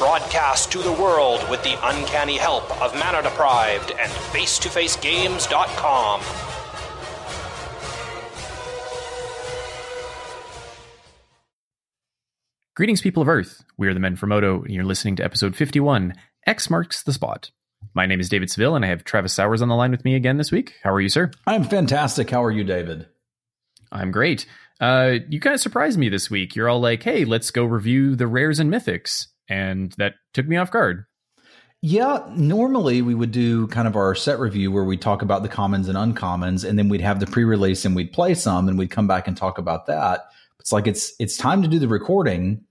Broadcast to the world with the uncanny help of Mana Deprived and FaceToFaceGames.com. Greetings, people of Earth. We are the Men from Moto, and you're listening to episode 51 X Marks the Spot. My name is David Seville, and I have Travis Sowers on the line with me again this week. How are you, sir? I'm fantastic. How are you, David? I'm great. Uh, you kind of surprised me this week. You're all like, hey, let's go review the rares and mythics. And that took me off guard. Yeah, normally we would do kind of our set review where we talk about the commons and uncommons, and then we'd have the pre-release and we'd play some, and we'd come back and talk about that. It's like it's it's time to do the recording.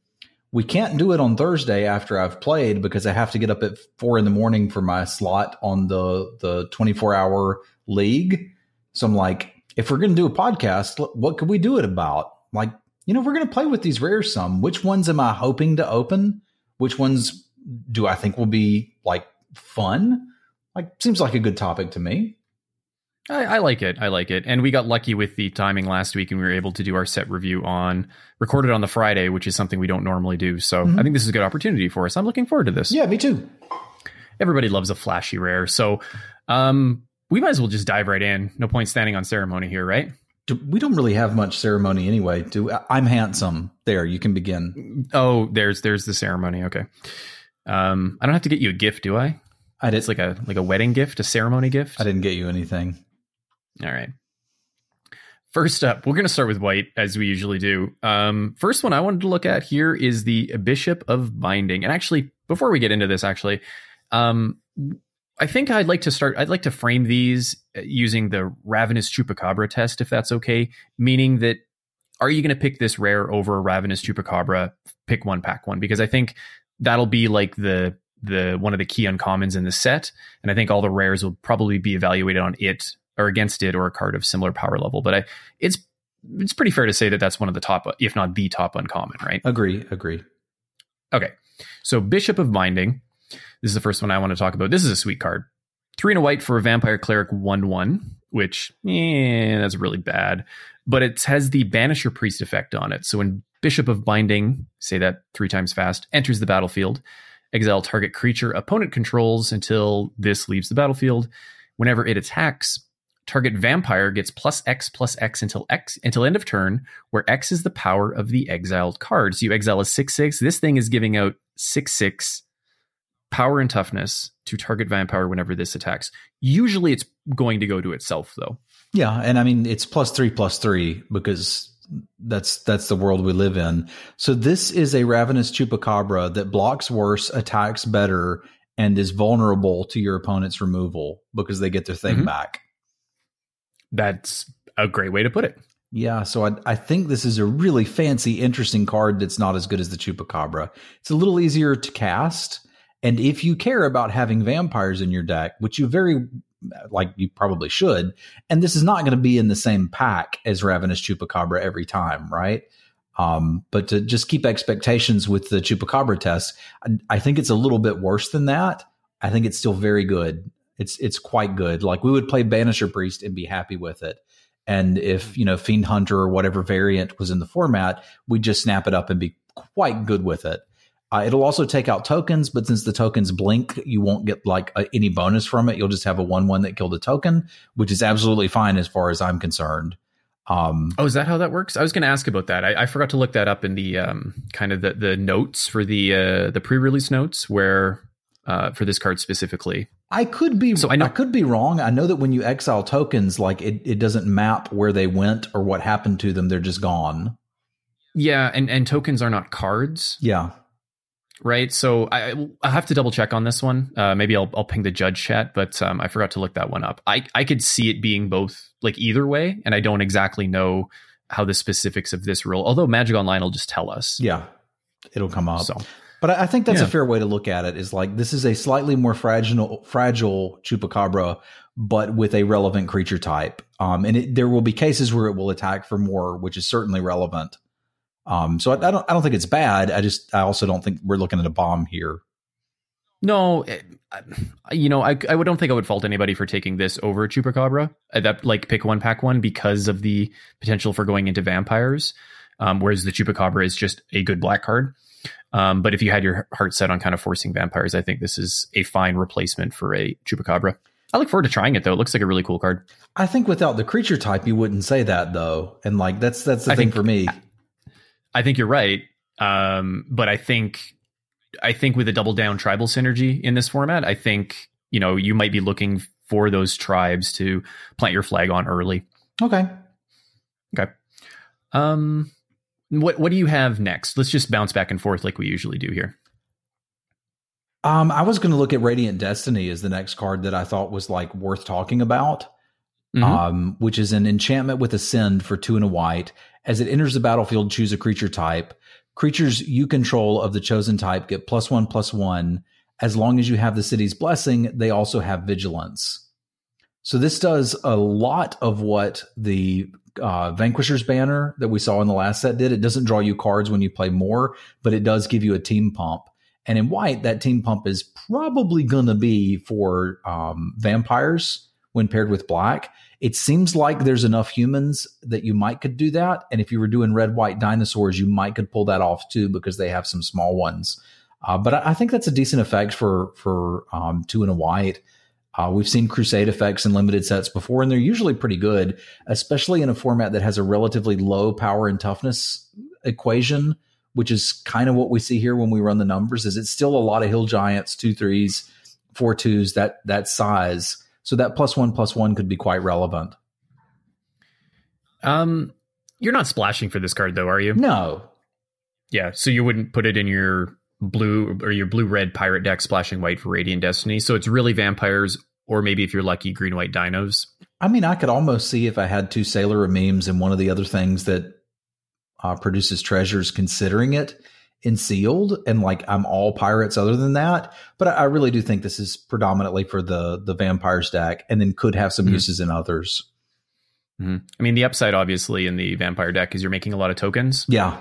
We can't do it on Thursday after I've played because I have to get up at four in the morning for my slot on the the 24 hour league. So I'm like, if we're going to do a podcast, what could we do it about? Like, you know, we're going to play with these rares some. Which ones am I hoping to open? Which ones do I think will be like fun? Like, seems like a good topic to me. I, I, like it. I like it. And we got lucky with the timing last week and we were able to do our set review on recorded on the Friday, which is something we don't normally do. So mm-hmm. I think this is a good opportunity for us. I'm looking forward to this. Yeah, me too. Everybody loves a flashy rare. So um, we might as well just dive right in. No point standing on ceremony here, right? We don't really have much ceremony anyway. Do I'm handsome. There, you can begin. Oh, there's there's the ceremony. Okay. Um, I don't have to get you a gift, do I? I did. It's like a like a wedding gift, a ceremony gift. I didn't get you anything. All right. First up, we're going to start with white as we usually do. Um, first one I wanted to look at here is the Bishop of Binding. And actually, before we get into this, actually, um, I think I'd like to start. I'd like to frame these using the Ravenous Chupacabra test, if that's okay. Meaning that, are you going to pick this rare over a Ravenous Chupacabra? Pick one, pack one, because I think that'll be like the the one of the key uncommons in the set, and I think all the rares will probably be evaluated on it or against it or a card of similar power level. But I, it's it's pretty fair to say that that's one of the top, if not the top uncommon, right? Agree, agree. Okay, so Bishop of Binding. This is the first one I want to talk about. This is a sweet card. Three and a white for a vampire cleric one one, which eh, that's really bad. But it has the banisher priest effect on it. So when Bishop of Binding, say that three times fast, enters the battlefield, exile target creature opponent controls until this leaves the battlefield. Whenever it attacks, target vampire gets plus X plus X until X until end of turn, where X is the power of the exiled card. So you exile a six six. This thing is giving out six six power and toughness to target vampire whenever this attacks. Usually, it's going to go to itself though. Yeah, and I mean it's plus three plus three because that's that's the world we live in. So this is a ravenous chupacabra that blocks worse, attacks better, and is vulnerable to your opponent's removal because they get their thing mm-hmm. back. That's a great way to put it. Yeah, so I, I think this is a really fancy, interesting card that's not as good as the Chupacabra. It's a little easier to cast, and if you care about having vampires in your deck, which you very like you probably should, and this is not going to be in the same pack as Ravenous Chupacabra every time, right? Um, but to just keep expectations with the Chupacabra test, I, I think it's a little bit worse than that. I think it's still very good. It's it's quite good. Like we would play Banisher Priest and be happy with it. And if you know Fiend Hunter or whatever variant was in the format, we'd just snap it up and be quite good with it. Uh, it'll also take out tokens, but since the tokens blink, you won't get like a, any bonus from it. You'll just have a one-one that killed a token, which is absolutely fine as far as I'm concerned. Um, oh, is that how that works? I was going to ask about that. I, I, forgot to look that up in the um, kind of the, the notes for the uh, the pre-release notes, where uh, for this card specifically. I could be so I, know, I could be wrong. I know that when you exile tokens, like it, it doesn't map where they went or what happened to them. They're just gone. Yeah, and and tokens are not cards. Yeah. Right. So I I have to double check on this one. Uh, maybe I'll I'll ping the judge chat, but um, I forgot to look that one up. I I could see it being both like either way, and I don't exactly know how the specifics of this rule. Although Magic Online will just tell us. Yeah, it'll come up. So But I I think that's a fair way to look at it. Is like this is a slightly more fragile, fragile chupacabra, but with a relevant creature type. Um, and it, there will be cases where it will attack for more, which is certainly relevant. Um, so I, I don't, I don't think it's bad. I just, I also don't think we're looking at a bomb here. No, eh, I- you know, I I don't think I would fault anybody for taking this over Chupacabra. Uh, That like pick one, pack one because of the potential for going into vampires. Um, whereas the Chupacabra is just a good black card. Um, but if you had your heart set on kind of forcing vampires, I think this is a fine replacement for a Chupacabra. I look forward to trying it though. It looks like a really cool card. I think without the creature type, you wouldn't say that though. And like, that's, that's the I thing for me. I think you're right. Um, but I think I think with a double down tribal synergy in this format, I think you know you might be looking for those tribes to plant your flag on early. Okay. Okay. Um, what what do you have next? Let's just bounce back and forth like we usually do here. Um, I was going to look at Radiant Destiny as the next card that I thought was like worth talking about. Mhm. um, which is an enchantment with ascend for two and a white. As it enters the battlefield, choose a creature type. Creatures you control of the chosen type get plus one plus one. As long as you have the city's blessing, they also have vigilance. So this does a lot of what the uh, Vanquisher's banner that we saw in the last set did. It doesn't draw you cards when you play more, but it does give you a team pump. And in white, that team pump is probably going to be for um, vampires when paired with black. It seems like there's enough humans that you might could do that. And if you were doing red white dinosaurs, you might could pull that off too because they have some small ones. Uh, but I, I think that's a decent effect for for um, two and a white. Uh, we've seen crusade effects in limited sets before, and they're usually pretty good, especially in a format that has a relatively low power and toughness equation, which is kind of what we see here when we run the numbers. Is it's still a lot of hill giants, two threes, four twos, that that size. So that plus one plus one could be quite relevant. Um, you're not splashing for this card though, are you? No, Yeah, so you wouldn't put it in your blue or your blue red pirate deck splashing white for Radiant Destiny. So it's really vampires, or maybe if you're lucky, green white dinos. I mean I could almost see if I had two Sailor memes and one of the other things that uh, produces treasures, considering it in sealed, and like I'm all pirates other than that. But I, I really do think this is predominantly for the the vampires deck, and then could have some Mhm. uses in others. Mhm. I mean, the upside obviously in the vampire deck is you're making a lot of tokens. Yeah,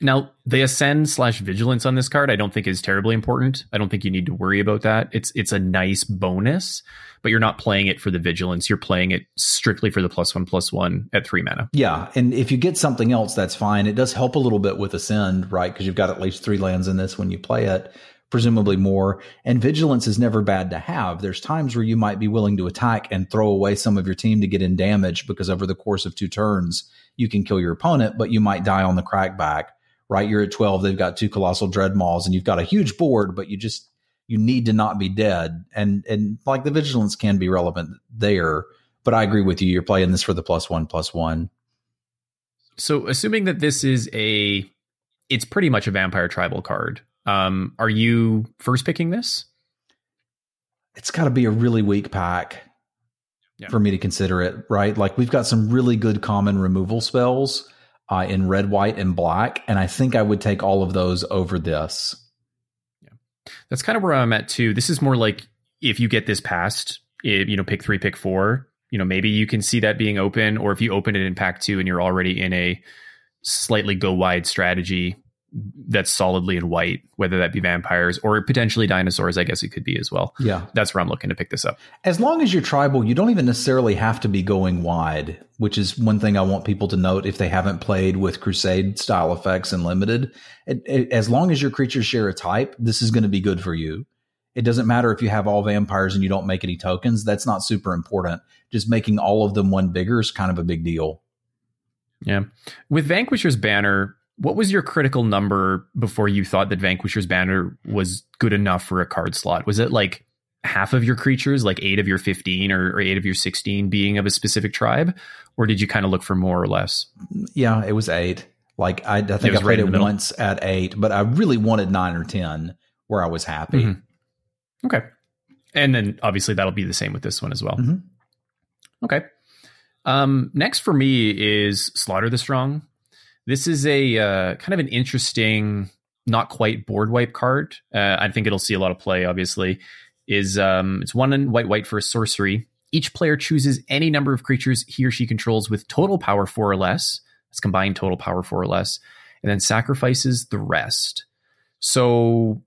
Now, the ascend slash vigilance on this card, I don't think is terribly important. I don't think you need to worry about that. It's it's a nice bonus, but you're not playing it for the vigilance. You're playing it strictly for the plus one plus one at three mana. Yeah, and if you get something else, that's fine. It does help a little bit with Ascend, right? Because you've got at least three lands in this when you play it, presumably more. And Vigilance is never bad to have. There's times where you might be willing to attack and throw away some of your team to get in damage because over the course of two turns, you can kill your opponent, but you might die on the crackback, right? You're at 12, they've got two Colossal Dreadmaws, and you've got a huge board, but you just, you need to not be dead. And, and like the Vigilance can be relevant there. But I agree with you. You're playing this for the plus one, plus one. So, assuming that this is a, it's pretty much a vampire tribal card. Um, are you first picking this? it's got to be a really weak pack Yeah. for me to consider it, right? Like we've got some really good common removal spells uh, in red, white, and black, and I think I would take all of those over this. Yeah, that's kind of where I'm at too. This is more like if you get this past, if, you know, pick three, pick four, you know, maybe you can see that being open, or if you open it in pack two and you're already in a slightly go wide strategy that's solidly in white, whether that be vampires or potentially dinosaurs, I guess it could be as well. Yeah, That's where I'm looking to pick this up. as long as you're tribal, you don't even necessarily have to be going wide, which is one thing I want people to note if they haven't played with Crusade style effects and limited. It, it- as long as your creatures share a type, this is going to be good for you. It doesn't matter if you have all vampires and you don't make any tokens. That's not super important. Just making all of them one bigger is kind of a big deal. Yeah. With Vanquisher's banner, what was your critical number before you thought that Vanquisher's banner was good enough for a card slot? Was it like half of your creatures, like eight of your 15 or, or eight of your 16 being of a specific tribe? Or did you kind of look for more or less? Yeah, it was eight. Like I, I think I played the it middle. once at eight, but I really wanted nine or ten where I was happy. Mhm. Okay. And then obviously that'll be the same with this one as well. Mhm. Okay. Um, next for me is Slaughter the Strong. This is a uh, kind of an interesting not quite board wipe card. Uh, I think it'll see a lot of play. Obviously, is um, it's one in white white for a sorcery. Each player chooses any number of creatures he or she controls with total power four or less. It's combined total power four or less, and then sacrifices the rest. So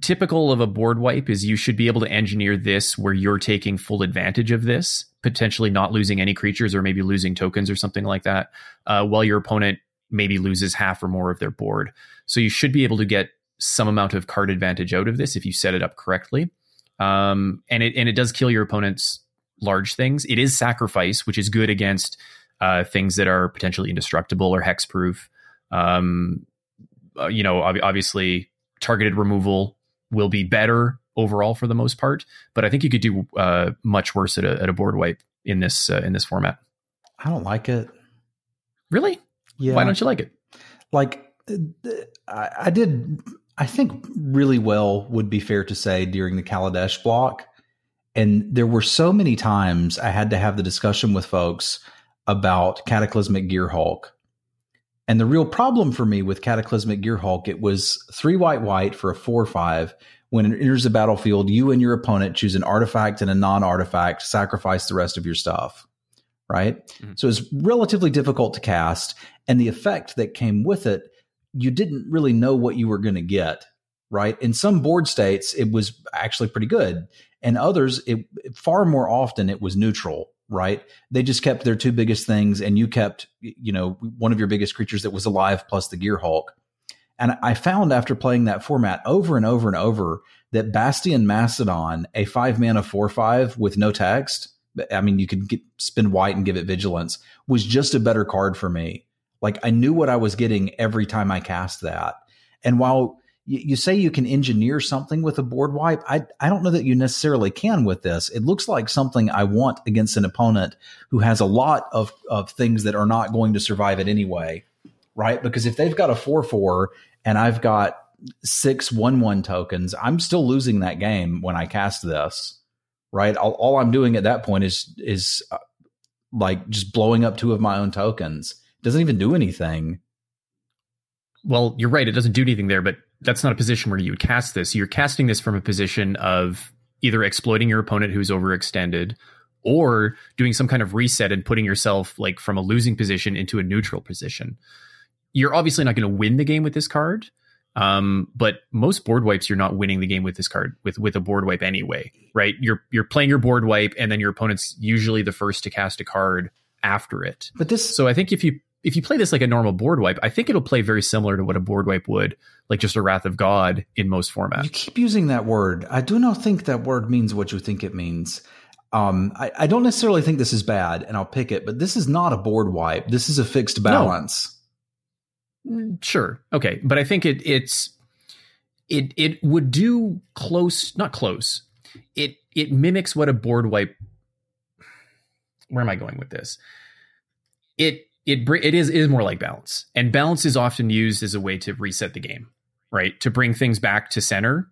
typical of a board wipe is you should be able to engineer this where you're taking full advantage of this, potentially not losing any creatures or maybe losing tokens or something like that, uh, while your opponent maybe loses half or more of their board. So you should be able to get some amount of card advantage out of this if you set it up correctly. Um, and it and it does kill your opponent's large things. It is sacrifice, which is good against uh, things that are potentially indestructible or hexproof. Um, uh, you know, ob- obviously targeted removal will be better overall for the most part, but I think you could do uh, much worse at a, at a board wipe in this uh, in this format. I don't like it. Really? Yeah. Why don't you like it? Like, I, I did. I think really well would be fair to say during the Kaladesh block, and there were so many times I had to have the discussion with folks about Cataclysmic Gearhulk. And the real problem for me with Cataclysmic Gearhulk, it was three white white for a four five. When it enters the battlefield, you and your opponent choose an artifact and a non artifact, sacrifice the rest of your stuff. Right. Mhm. So it's relatively difficult to cast. And the effect that came with it, you didn't really know what you were going to get. Right. In some board states, it was actually pretty good. And others, it far more often, it was neutral right? They just kept their two biggest things, and you kept, you know, one of your biggest creatures that was alive plus the Gearhulk. And I found after playing that format over and over and over that Bastion Mastodon, a five mana four five with no text, I mean, you could get, spend white and give it vigilance, was just a better card for me. Like I knew what I was getting every time I cast that. And while you, you say you can engineer something with a board wipe. I, I don't know that you necessarily can with this. It looks like something I want against an opponent who has a lot of, of things that are not going to survive it anyway, right? Because if they've got a 4 4 and I've got six 1 1 tokens, I'm still losing that game when I cast this, right? All, all I'm doing at that point is, is uh, like just blowing up two of my own tokens. It doesn't even do anything. Well, you're right. It doesn't do anything there, but that's not a position where you would cast this. You're casting this from a position of either exploiting your opponent who's overextended or doing some kind of reset and putting yourself like from a losing position into a neutral position. You're obviously not going to win the game with this card. Um, but most board wipes, you're not winning the game with this card with with a board wipe anyway, right? You're you're playing your board wipe, and then your opponent's usually the first to cast a card after it. But this, So I think if you if you play this like a normal board wipe, I think it'll play very similar to what a board wipe would, like just a Wrath of God in most formats. You keep using that word. I do not think that word means what you think it means. Um, I, I don't necessarily think this is bad, and I'll pick it, but this is not a board wipe. This is a fixed balance. Mm, Mm. Sure, okay, but I think it it's it it would do close, not close. It it mimics what a board wipe. Where am I going with this? It it it is is more like balance, and balance is often used as a way to reset the game, right? To bring things back to center,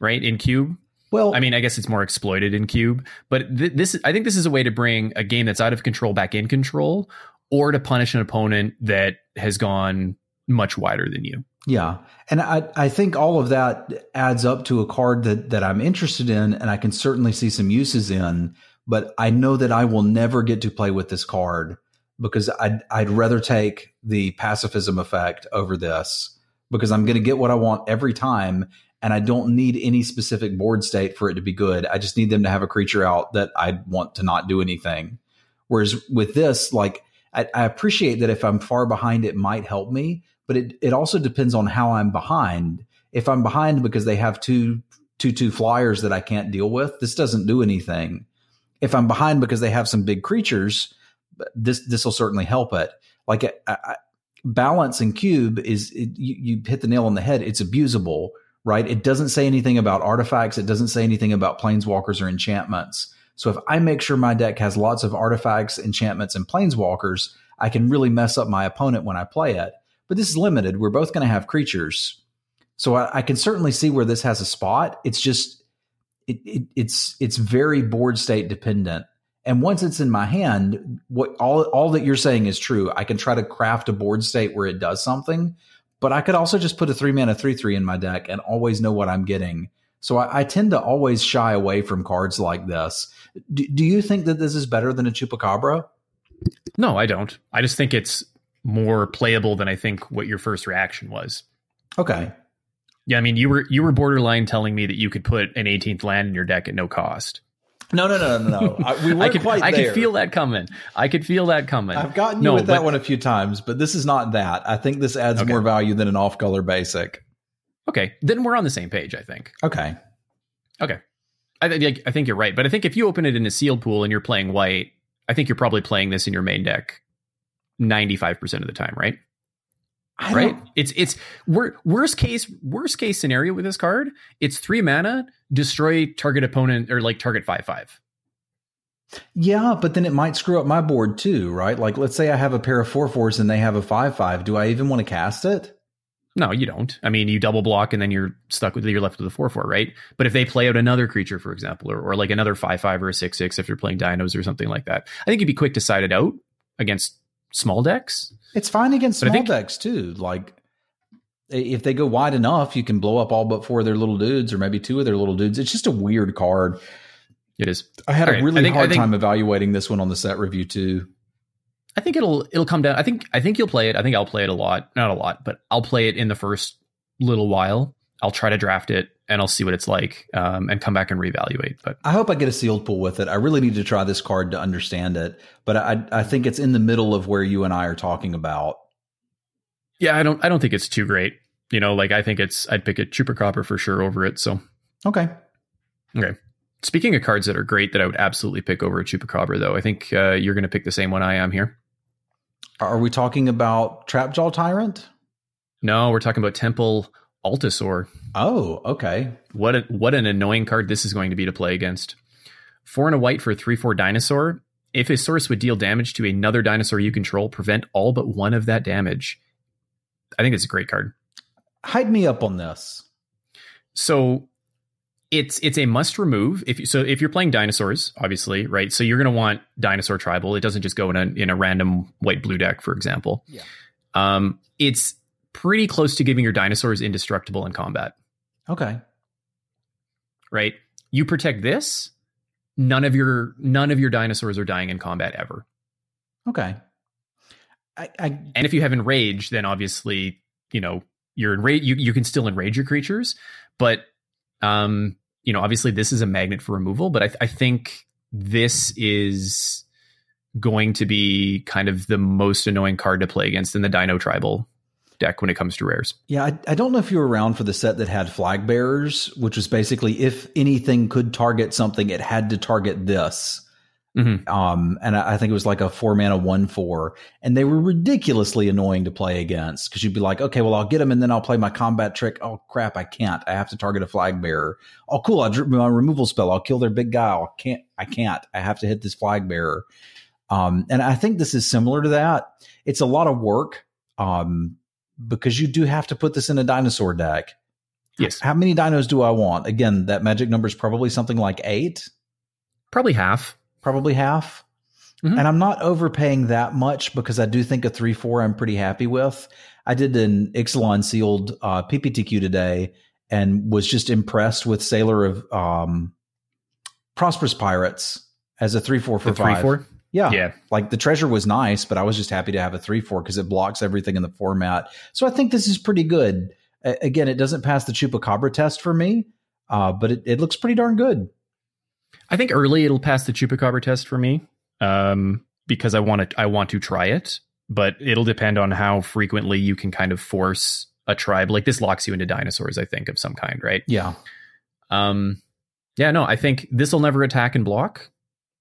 right? In cube, Well, I mean, I guess it's more exploited in Cube, but th- this I think this is a way to bring a game that's out of control back in control, or to punish an opponent that has gone much wider than you. Yeah. And I, I think all of that adds up to a card that, that I'm interested in and I can certainly see some uses in, but I know that I will never get to play with this card because I'd, I'd rather take the pacifism effect over this because I'm going to get what I want every time. And I don't need any specific board state for it to be good. I just need them to have a creature out that I want to not do anything. Whereas with this, like, I, I appreciate that if I'm far behind, it might help me, but it, it also depends on how I'm behind. If I'm behind because they have two two two flyers that I can't deal with, this doesn't do anything. If I'm behind because they have some big creatures, this this will certainly help it. Like I, I, balance and cube is it, you, you hit the nail on the head. It's abusable, right? It doesn't say anything about artifacts. It doesn't say anything about planeswalkers or enchantments. So if I make sure my deck has lots of artifacts, enchantments, and planeswalkers, I can really mess up my opponent when I play it. But this is limited. We're both going to have creatures. So I, I, can certainly see where this has a spot. It's just it, it, it's it's very board state dependent. And once it's in my hand, what all all that you're saying is true. I can try to craft a board state where it does something, but I could also just put a three mana three three in my deck and always know what I'm getting. So I, I tend to always shy away from cards like this. Do, do you think that this is better than a Chupacabra? No, I don't. I just think it's more playable than I think what your first reaction was. Okay. Yeah, I mean, you were you were borderline telling me that you could put an 18th land in your deck at no cost. No, no, no, no, no. I, we weren't I could quite I could feel that coming. I could feel that coming. I've gotten you No, with that one a few times, but this is not that. I think this adds Okay. more value than an off color basic. Okay, then we're on the same page. I think. Okay. Okay, I, think I think you're right. But I think if you open it in a sealed pool and you're playing white, I think you're probably playing this in your main deck 95 percent of the time, right? I right? It's it's wor- worst case worst case scenario with this card. It's three mana, destroy target opponent or like target five five. Yeah, but then it might screw up my board too, right? Like, let's say I have a pair of four fours and they have a five five. Do I even want to cast it? No, you don't. I mean, you double block and then you're stuck with you're left with a four four, right? But if they play out another creature, for example, or, or like another five five or a six six, if you're playing dinos or something like that, I think you'd be quick to side it out against small decks. It's fine against But small think- decks too. Like, if they go wide enough, you can blow up all but four of their little dudes, or maybe two of their little dudes. It's just a weird card. It is. I had All a right, really think- hard think- time evaluating this one on the set review too. I think it'll it'll come down. I think I think you'll play it. I think I'll play it a lot, not a lot, but I'll play it in the first little while. I'll try to draft it and I'll see what it's like, um, and come back and reevaluate. But I hope I get a sealed pool with it. I really need to try this card to understand it, but I, I think it's in the middle of where you and I are talking about. yeah, I don't I don't think it's too great. You know, like I think it's I'd pick a Chupacabra for sure over it. So Okay. Okay. Speaking of cards that are great that I would absolutely pick over a Chupacabra, though, I think uh, you're going to pick the same one I am here. Are we talking about Trapjaw Tyrant? No, we're talking about Temple Altisaur. Oh, okay. What a, what an annoying card this is going to be to play against. Four and a white for three four dinosaur. If a source would deal damage to another dinosaur you control, prevent all but one of that damage. I think it's a great card. Hide me up on this. So it's it's a must remove if you, so if you're playing dinosaurs, obviously, right? So you're going to want dinosaur tribal. It doesn't just go in a in a random white blue deck, for example. Yeah. Um, it's pretty close to giving your dinosaurs indestructible in combat, Okay. right? You protect this, none of your none of your dinosaurs are dying in combat ever. Okay. I, I And if you have enrage, then obviously, you know, you're enrage you, you can still enrage your creatures, but um, you know, obviously this is a magnet for removal, but I, I think this is going to be kind of the most annoying card to play against in the Dino Tribal deck when it comes to rares. yeah, I, I don't know if you were around for the set that had flag bearers, which was basically if anything could target something, it had to target this. Mhm. Um, and I, I think it was like a four mana one four, and they were ridiculously annoying to play against because you'd be like, okay, well, I'll get them, and then I'll play my combat trick. Oh crap, I can't. I have to target a flag bearer. Oh, cool, I drew my removal spell. I'll kill their big guy. I can't. I can't. I have to hit this flag bearer. Um, and I think this is similar to that. It's a lot of work. Um, because you do have to put this in a dinosaur deck. Yes, How many dinos do I want? Again, that magic number is probably something like eight probably half. Probably half. Mhm. And I'm not overpaying that much because I do think a three four I'm pretty happy with. I did an Ixalan sealed uh, PPTQ today and was just impressed with Sailor of um, Prosperous Pirates as a three four for The three five. four. Yeah. Yeah. Like the treasure was nice, but I was just happy to have a three four because it blocks everything in the format. So I think this is pretty good. A- again, it doesn't pass the Chupacabra test for me, uh, but it, it looks pretty darn good. I think early it'll pass the Chupacabra test for me, um, because I want to I want to try it, but it'll depend on how frequently you can kind of force a tribe like this locks you into dinosaurs. I think of some kind, right? Yeah. Um, yeah, no, I think this will never attack and block,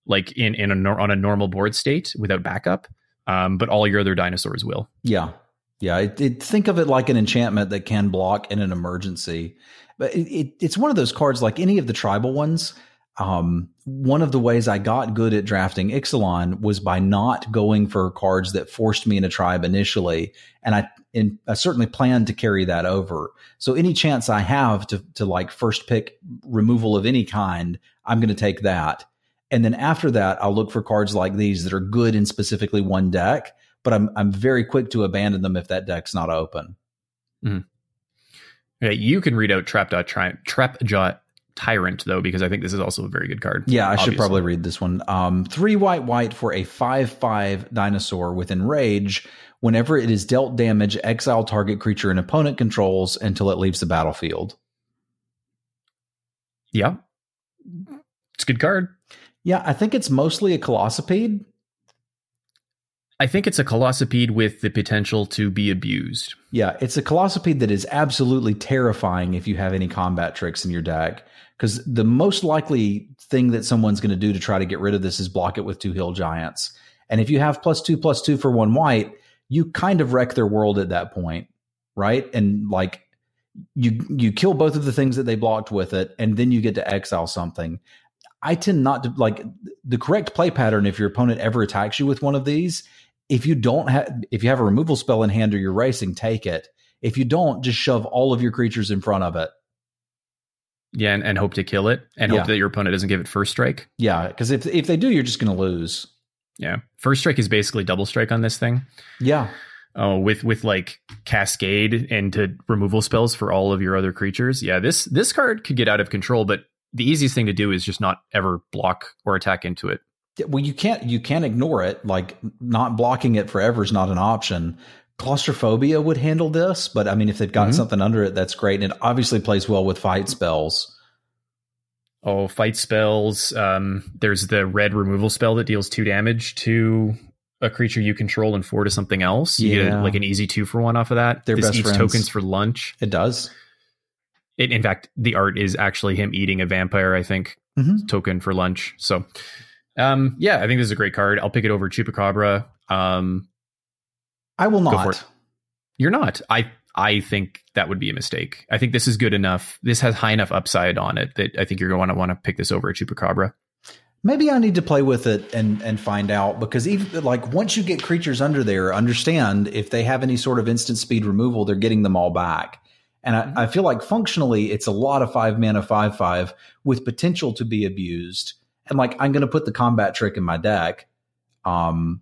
like in in a nor- on a normal board state without backup. Um, but all your other dinosaurs will. Yeah. Yeah. It, it, think of it like an enchantment that can block in an emergency. But it, it, it's one of those cards like any of the tribal ones. Um, one of the ways I got good at drafting Ixalan was by not going for cards that forced me in a tribe initially. And I, and I certainly plan to carry that over. So any chance I have to, to like first pick removal of any kind, I'm going to take that. And then after that, I'll look for cards like these that are good in specifically one deck but I'm I'm very quick to abandon them if that deck's not open. Mm-hmm. Yeah, you can read out Trap Tri- Trapjaw Tyrant though, because I think this is also a very good card. Yeah, I should probably read this one. Um, three white white for a five five dinosaur with enrage. Whenever it is dealt damage, exile target creature an opponent controls until it leaves the battlefield. Yeah, it's a good card. Yeah, I think it's mostly a Colossipede. I think it's a Colossipede with the potential to be abused. Yeah, it's a Colossipede that is absolutely terrifying if you have any combat tricks in your deck. Because the most likely thing that someone's going to do to try to get rid of this is block it with two hill giants. And if you have plus two plus two for one white, you kind of wreck their world at that point, right? And like you you kill both of the things that they blocked with it, and then you get to exile something. I tend not to like the correct play pattern if your opponent ever attacks you with one of these. If you don't have if you have a removal spell in hand or you're racing, take it. If you don't, just shove all of your creatures in front of it. Yeah, and, and hope to kill it, and Yeah. hope that your opponent doesn't give it first strike. Yeah, because if if they do, you're just going to lose. Yeah, first strike is basically double strike on this thing. Yeah, Oh, with with like cascade into removal spells for all of your other creatures. Yeah, this this card could get out of control, but the easiest thing to do is just not ever block or attack into it. well, you can't you can't ignore it. Like not blocking it forever is not an option. Claustrophobia would handle this, but I mean, if they've got Mhm. something under it, that's great. And it obviously plays well with fight spells. Oh, fight spells. Um, there's the red removal spell that deals two damage to a creature you control and four to something else. You get Yeah. like an easy two for one off of that. They're this best eats friends. tokens for lunch. It does. It, in fact, the art is actually him eating a vampire. I think Mhm. token for lunch. So, um, yeah, I think this is a great card. I'll pick it over Chupacabra. Um, I will not. you're not. I I think that would be a mistake. I think this is good enough. This has high enough upside on it that I think you're going to want to pick this over a Chupacabra. Maybe I need to play with it and and find out because even like once you get creatures under there, understand if they have any sort of instant speed removal, they're getting them all back. And I, I feel like functionally, it's a lot of five mana five five with potential to be abused. And like I'm going to put the combat trick in my deck. Um,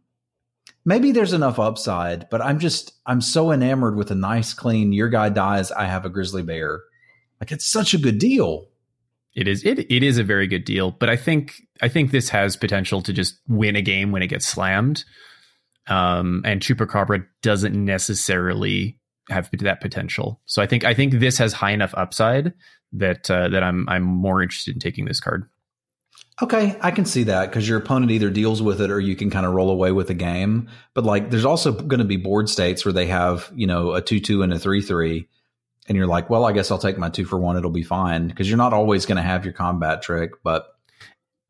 maybe there's enough upside, but I'm just I'm so enamored with a nice clean. Your guy dies, I have a grizzly bear. Like it's such a good deal. It is it it is a very good deal, but I think I think this has potential to just win a game when it gets slammed. Um, and Chupacabra doesn't necessarily have that potential. So I think I think this has high enough upside that uh, that I'm I'm more interested in taking this card. Okay, I can see that because your opponent either deals with it or you can kind of roll away with the game. But like, there's also going to be board states where they have, you know, a 2 2 and a 3 3. And you're like, well, I guess I'll take my two for one. It'll be fine because you're not always going to have your combat trick. But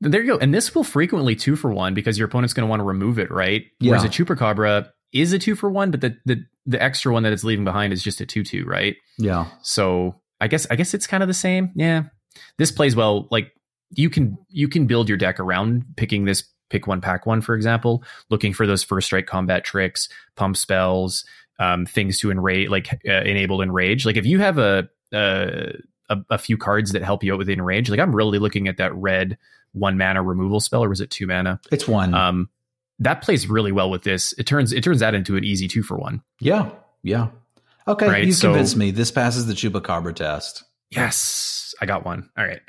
There you go. And this will frequently two for one because your opponent's going to want to remove it, right? Yeah. Whereas a Chupacabra is a two for one, but the, the the extra one that it's leaving behind is just a two two, right? yeah, So I guess I guess it's kind of the same. Yeah. This plays well. Like you can you can build your deck around picking this pick one pack one, for example, looking for those first strike combat tricks, pump spells, um, things to enrage, like uh, enable enrage. Like if you have a, a a a few cards that help you out with enrage, like I'm really looking at that red one mana removal spell, or was it two mana? it's one. Um, that plays really well with this. It turns it turns that into an easy two for one. yeah, yeah. Okay, Right, you so- convinced me. This passes the Chupacabra test. Yes, I got one. All right.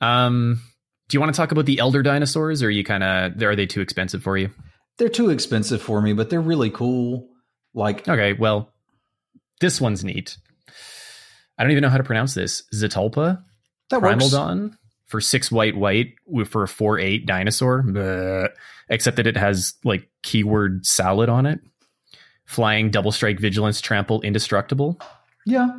Um, do you want to talk about the elder dinosaurs, or are you kind of are they too expensive for you? They're too expensive for me, but they're really cool. Like, Okay, well, this one's neat. I don't even know how to pronounce this. Zatulpa, that Primal works. For six white white for a four eight dinosaur. Bleh. Except that it has like keyword salad on it. Flying, double strike, vigilance, trample, indestructible. Yeah.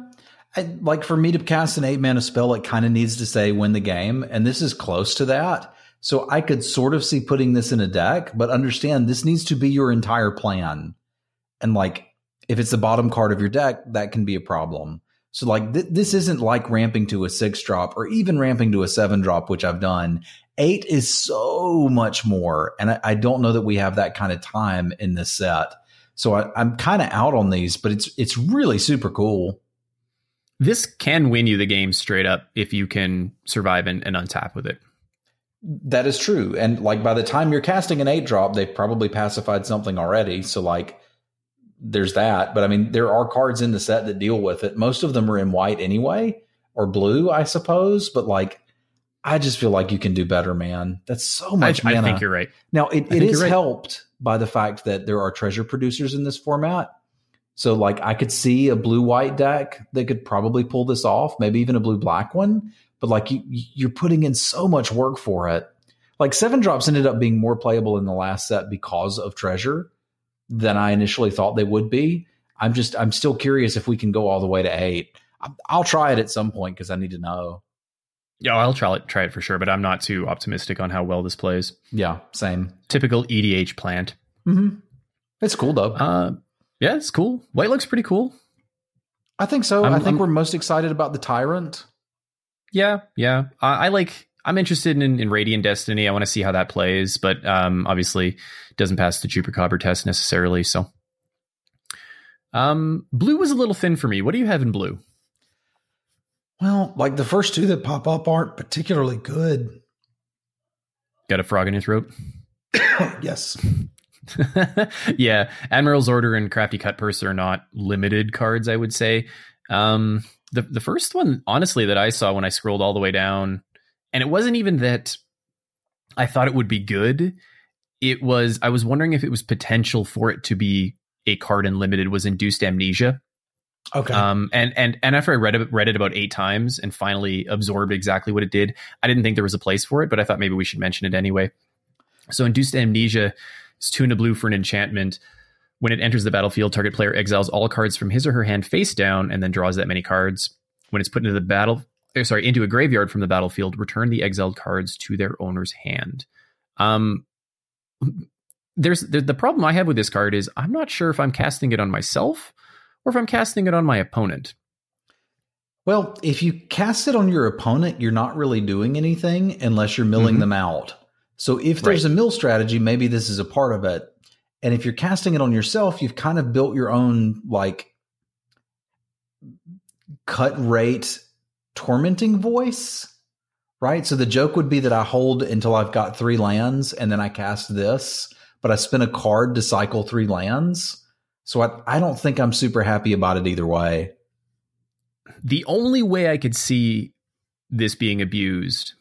I, like for me to cast an eight mana spell, it kind of needs to say win the game. And this is close to that. So I could sort of see putting this in a deck, but understand this needs to be your entire plan. And like, if it's the bottom card of your deck, that can be a problem. So like, th- this isn't like ramping to a six drop or even ramping to a seven drop, which I've done. Eight is so much more. And I, I don't know that we have that kind of time in this set. So I, I'm kind of out on these, but it's, it's really super cool. This can win you the game straight up if you can survive and, and untap with it. That is true. And like by the time you're casting an eight drop, they've probably pacified something already. So like there's that. But I mean, there are cards in the set that deal with it. Most of them are in white anyway, or blue, I suppose. But like, I just feel like you can do better, man. That's so much I, mana. I think you're right. Now it, it is right. helped by the fact that there are treasure producers in this format. So like I could see a blue white deck that could probably pull this off, maybe even a blue black one. But like you you're putting in so much work for it. Like seven drops ended up being more playable in the last set because of treasure than I initially thought they would be. I'm just I'm still curious if we can go all the way to eight. I- I'll try it at some point because I need to know. Yeah, I'll try it, try it for sure, but I'm not too optimistic on how well this plays. Yeah, same. Typical EDH plant. Mm-hmm. It's cool though. Uh, yeah, it's cool. White looks pretty cool. I think so. I'm- I think I'm- we're most excited about the tyrant. Yeah, yeah. I, I like. I'm interested in, in Radiant Destiny. I want to see how that plays, but um, obviously doesn't pass the Chupacabra test necessarily. So, um, blue was a little thin for me. What do you have in blue? Well, like the first two that pop up aren't particularly good. Got a frog in your throat? yes. yeah, Admiral's Order and Crafty Cutpurse are not limited cards. I would say. Um, the the first one, honestly, that I saw when I scrolled all the way down, and it wasn't even that I thought it would be good. It was I was wondering if it was potential for it to be a card in limited was induced amnesia. Okay. Um, and and and after I read it, read it about eight times and finally absorbed exactly what it did, I didn't think there was a place for it, but I thought maybe we should mention it anyway. So, induced amnesia is two and a blue for an enchantment. When it enters the battlefield, target player exiles all cards from his or her hand face down and then draws that many cards. When it's put into the battle, or sorry, into a graveyard from the battlefield, return the exiled cards to their owner's hand. Um, there's the, the problem I have with this card is I'm not sure if I'm casting it on myself or if I'm casting it on my opponent. well, if you cast it on your opponent, you're not really doing anything unless you're milling Mhm. them out. So if there's Right. a mill strategy, maybe this is a part of it. And if you're casting it on yourself, you've kind of built your own like cut rate tormenting voice, right? So the joke would be that I hold until I've got three lands and then I cast this, but I spin a card to cycle three lands. So I, I don't think I'm super happy about it either way. The only way I could see this being abused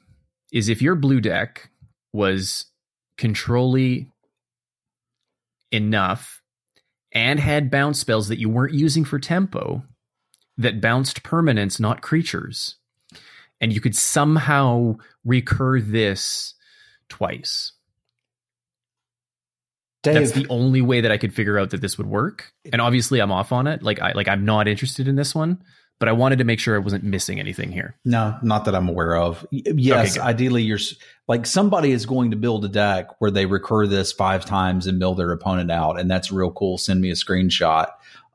is if your blue deck was controlly enough and had bounce spells that you weren't using for tempo that bounced permanents, not creatures. And you could somehow recur this twice. Dave, That's the only way that I could figure out that this would work. And obviously I'm off on it. Like I like I'm not interested in this one, but I wanted to make sure I wasn't missing anything here. No, not that I'm aware of. Yes, good. ideally, you're like somebody is going to build a deck where they recur this five times and mill their opponent out, and that's real cool. Send me a screenshot.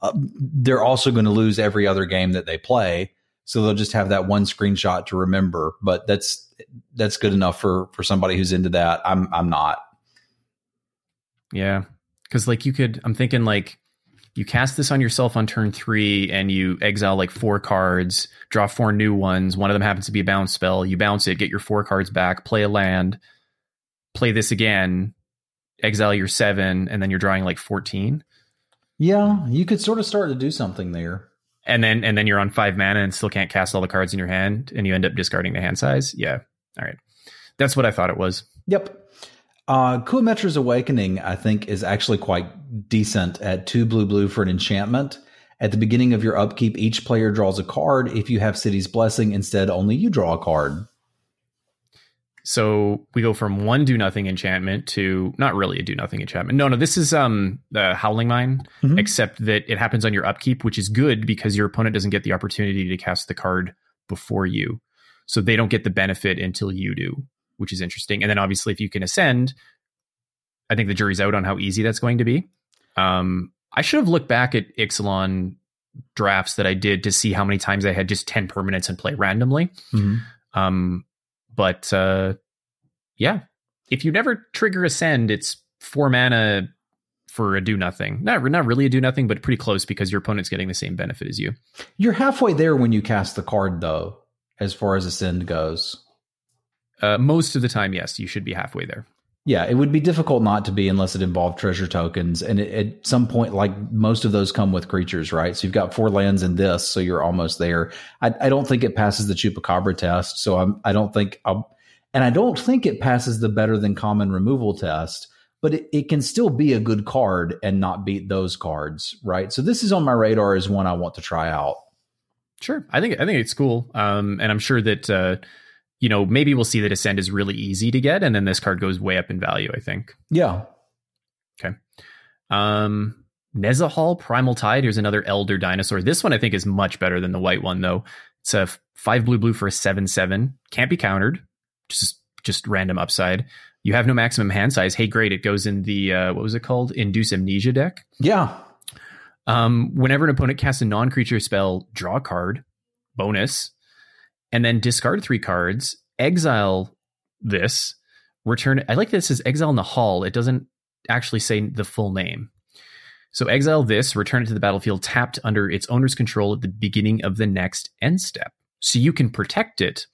Uh, they're also going to lose every other game that they play, so they'll just have that one screenshot to remember. But that's that's good enough for for somebody who's into that. I'm I'm not. Yeah. Cause like you could, I'm thinking like you cast this on yourself on turn three and you exile like four cards, draw four new ones. One of them happens to be a bounce spell. You bounce it, get your four cards back, play a land, play this again, exile your seven, and then you're drawing like 14. Yeah, you could sort of start to do something there. And then, and then you're on five mana and still can't cast all the cards in your hand and you end up discarding the hand size. Yeah. All right. That's what I thought it was. Yep. Uh, Kumena's Awakening, I think, is actually quite decent at two blue blue for an enchantment. At the beginning of your upkeep, each player draws a card. If you have City's Blessing, instead, only you draw a card. So we go from one do nothing enchantment to not really a do nothing enchantment. No, no, this is um the Howling Mine, Mhm. except that it happens on your upkeep, which is good because your opponent doesn't get the opportunity to cast the card before you. So they don't get the benefit until you do, which is interesting. And then obviously if you can ascend, I think the jury's out on how easy that's going to be. Um I should have looked back at Ixalan drafts that I did to see how many times I had just 10 permanents and play randomly. Um, but uh, yeah, if you never trigger ascend, it's four mana for a do nothing. Not not really a do nothing, but pretty close because your opponent's getting the same benefit as you. You're halfway there when you cast the card, though, as far as Ascend goes. Uh, most of the time, yes, you should be halfway there. Yeah, it would be difficult not to be unless it involved treasure tokens. And it, at some point, like most of those come with creatures, right? So you've got four lands in this, so you're almost there. I, I don't think it passes the Chupacabra test. So I'm, I don't think I'll, and I don't think it passes the better than common removal test, but it, it can still be a good card and not beat those cards, right? So this is on my radar as one I want to try out. Sure, I think I think it's cool, um, and I'm sure that uh, you know maybe we'll see that Ascend is really easy to get, and then this card goes way up in value. I think. Yeah. Okay. Um, Nezahal Primal Tide. Here's another Elder Dinosaur. This one I think is much better than the white one though. It's a five blue blue for a seven seven. Can't be countered. Just just random upside. You have no maximum hand size. Hey, great! It goes in the uh, what was it called? Induce Amnesia deck. Yeah. Um, whenever an opponent casts a non-creature spell, draw a card, bonus, and then discard three cards, exile this, return. I like that this as exile Nahal. It doesn't actually say the full name. So exile this, return it to the battlefield tapped under its owner's control at the beginning of the next end step. So you can protect it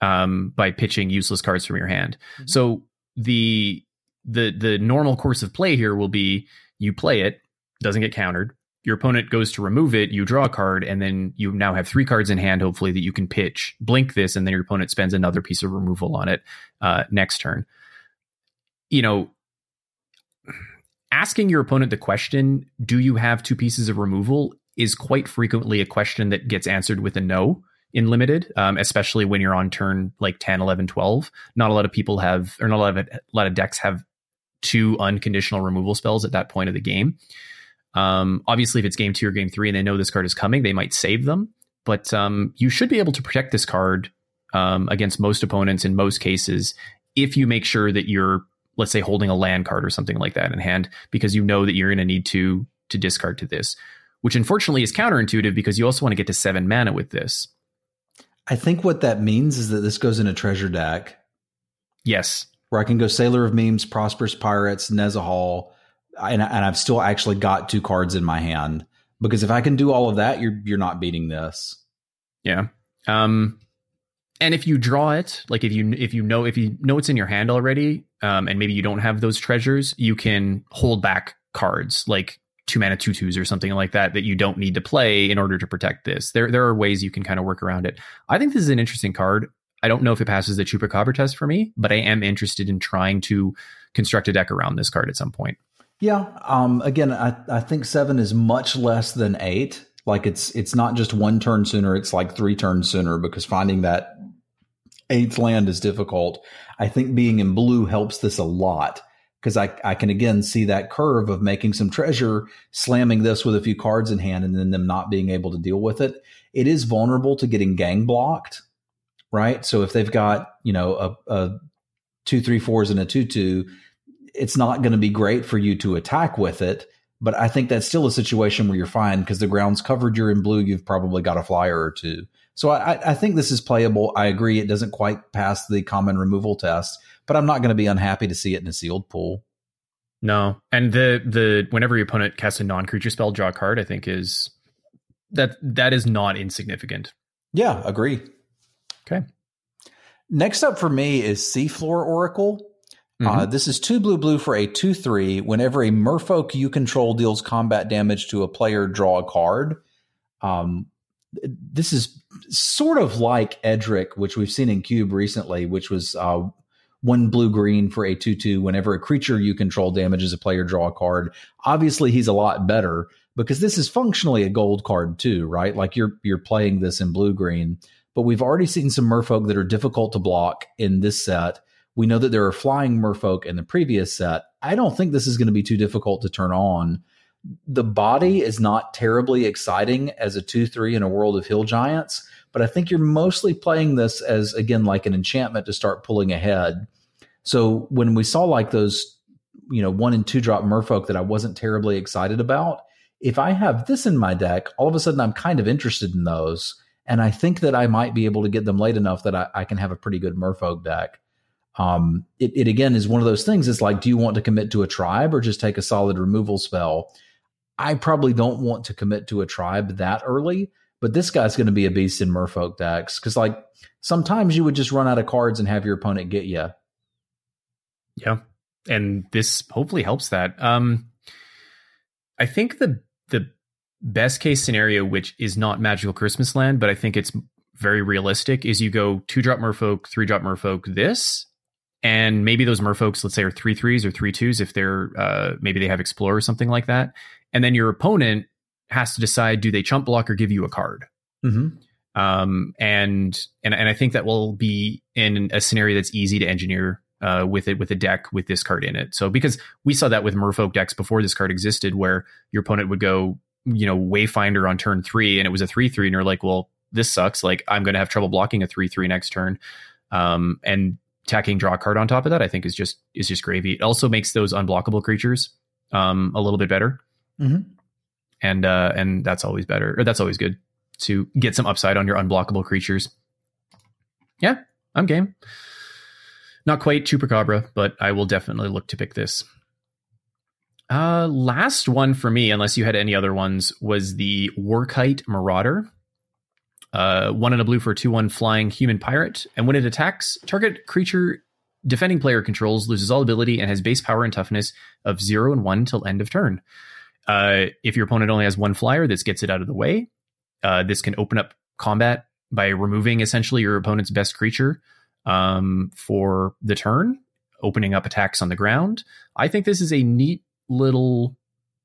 um, by pitching useless cards from your hand. Mm-hmm. So the the the normal course of play here will be you play it, doesn't get countered, your opponent goes to remove it, you draw a card, and then you now have three cards in hand, hopefully, that you can pitch. Blink this, and then your opponent spends another piece of removal on it uh, next turn. You know, asking your opponent the question, do you have two pieces of removal, is quite frequently a question that gets answered with a no in limited, um, especially when you're on turn like 10, 11, 12. Not a lot of people have, or not a lot of, a lot of decks have two unconditional removal spells at that point of the game. Um, obviously, if it's game two or game three and they know this card is coming, they might save them. But um, you should be able to protect this card um, against most opponents in most cases if you make sure that you're, let's say, holding a land card or something like that in hand, because you know that you're going to need to to discard to this. Which unfortunately is counterintuitive because you also want to get to seven mana with this. I think what that means is that this goes in a treasure deck. Yes. Where I can go Sailor of Means, Prosperous Pirates, Nezahal, and, and I've still actually got two cards in my hand because if I can do all of that, you're you're not beating this. Yeah. Um, and if you draw it, like if you if you know if you know it's in your hand already, um, and maybe you don't have those treasures, you can hold back cards like two mana two twos or something like that that you don't need to play in order to protect this. There there are ways you can kind of work around it. I think this is an interesting card. I don't know if it passes the Chupacabra test for me, but I am interested in trying to construct a deck around this card at some point. Yeah. Um, again, I, I think seven is much less than eight. Like it's it's not just one turn sooner; it's like three turns sooner because finding that eighth land is difficult. I think being in blue helps this a lot because I I can again see that curve of making some treasure, slamming this with a few cards in hand, and then them not being able to deal with it. It is vulnerable to getting gang blocked, right? So if they've got you know a, a two three fours and a two two it's not going to be great for you to attack with it. But I think that's still a situation where you're fine because the ground's covered. You're in blue. You've probably got a flyer or two. So I, I think this is playable. I agree. It doesn't quite pass the common removal test, but I'm not going to be unhappy to see it in a sealed pool. No, and the the whenever your opponent casts a non creature spell, draw a card. I think is that that is not insignificant. Yeah, agree. Okay. Next up for me is Seafloor Oracle. Uh, mm-hmm. Uh, this is two blue blue for a 2 3. Whenever a merfolk you control deals combat damage to a player, draw a card. Um, this is sort of like Edric, which we've seen in Cube recently, which was uh, one blue green for a 2 2. Whenever a creature you control damages a player, draw a card. Obviously, he's a lot better because this is functionally a gold card too, right? Like you're you're playing this in blue green. But we've already seen some merfolk that are difficult to block in this set we know that there are flying merfolk in the previous set. I don't think this is going to be too difficult to turn on. The body is not terribly exciting as a 2 3 in a world of hill giants, but I think you're mostly playing this as, again, like an enchantment to start pulling ahead. So when we saw like those, you know, one and two drop merfolk that I wasn't terribly excited about, if I have this in my deck, all of a sudden I'm kind of interested in those. And I think that I might be able to get them late enough that I, I can have a pretty good merfolk deck um, it, it again is one of those things. It's like, do you want to commit to a tribe or just take a solid removal spell? I probably don't want to commit to a tribe that early, but this guy's going to be a beast in Merfolk decks because, like, sometimes you would just run out of cards and have your opponent get you. Yeah, and this hopefully helps that. Um, I think the the best case scenario, which is not magical Christmas land, but I think it's very realistic, is you go two drop Merfolk, three drop Merfolk, this, and maybe those Merfolks, let's say, are three threes or three twos if they're uh, maybe they have Explorer or something like that, and then your opponent has to decide do they chump block or give you a card. Mm-hmm. Um, and and and I think that will be in a scenario that's easy to engineer uh, with it with a deck with this card in it. So because we saw that with Merfolk decks before this card existed, where your opponent would go, you know, Wayfinder on turn three, and it was a three three, and you're like, well, this sucks. Like I'm going to have trouble blocking a three three next turn. Um, and tacking draw card on top of that, I think is just is just gravy. It also makes those unblockable creatures um a little bit better. Mm-hmm. And uh and that's always better. Or that's always good to get some upside on your unblockable creatures. Yeah, I'm game. Not quite Chupacabra, but I will definitely look to pick this. Uh, last one for me, unless you had any other ones, was the Warkite Marauder. Uh, one in a blue for a 2 1 flying human pirate. And when it attacks, target creature defending player controls loses all ability and has base power and toughness of 0 and 1 till end of turn. Uh, if your opponent only has one flyer, this gets it out of the way. Uh, this can open up combat by removing essentially your opponent's best creature um, for the turn, opening up attacks on the ground. I think this is a neat little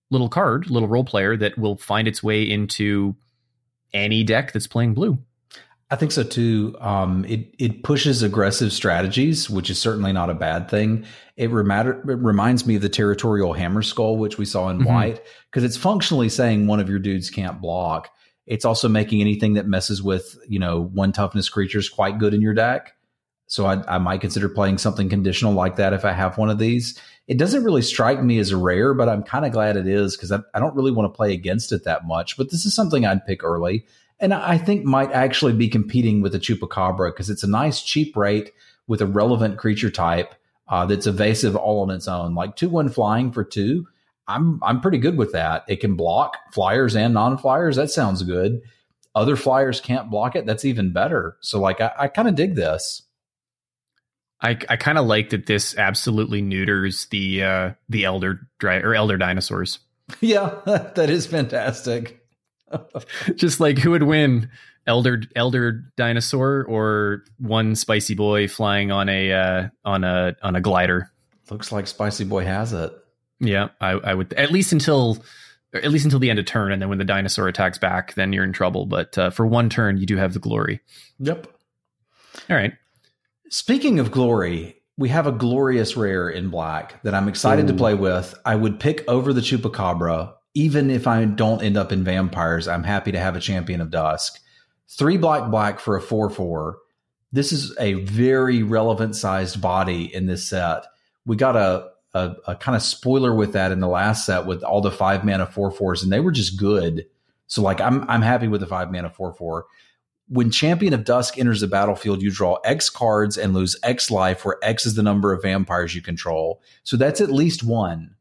little card, little role player that will find its way into any deck that's playing blue. I think so too. Um, it it pushes aggressive strategies, which is certainly not a bad thing. It, rematter, it reminds me of the territorial hammerskull, which we saw in Mhm. white, because it's functionally saying one of your dudes can't block. It's also making anything that messes with you know one toughness creatures quite good in your deck. So I, I might consider playing something conditional like that if I have one of these. It doesn't really strike me as rare, but I'm kind of glad it is because I, I don't really want to play against it that much. But this is something I'd pick early and I think might actually be competing with the chupacabra because it's a nice cheap rate with a relevant creature type uh, that's evasive all on its own. Like two one flying for two, I'm I'm pretty good with that. It can block flyers and non flyers. That sounds good. Other flyers can't block it. That's even better. So like I, I kind of dig this. I, I kind of like that this absolutely neuters the uh, the elder dry or elder dinosaurs. yeah, that is fantastic. Just like who would win, elder elder dinosaur or one spicy boy flying on a uh, on a on a glider? Looks like Spicy Boy has it. Yeah, I, I would at least until at least until the end of turn, and then when the dinosaur attacks back, then you're in trouble. But uh, for one turn, you do have the glory. Yep. All right, Speaking of glory, we have a glorious rare in black that I'm excited to play with. I would pick over the Chupacabra. Even if I don't end up in vampires, I'm happy to have a champion of dusk. Three black black for a 4 4. This is a very relevant sized body in this set. We got a, a, a kind of spoiler with that in the last set with all the five mana 4 4s, and they were just good. So, like, I'm, I'm happy with the five mana 4 4 when Champion of Dusk enters the battlefield, you draw X cards and lose X life, where X is the number of vampires you control. So that's at least one,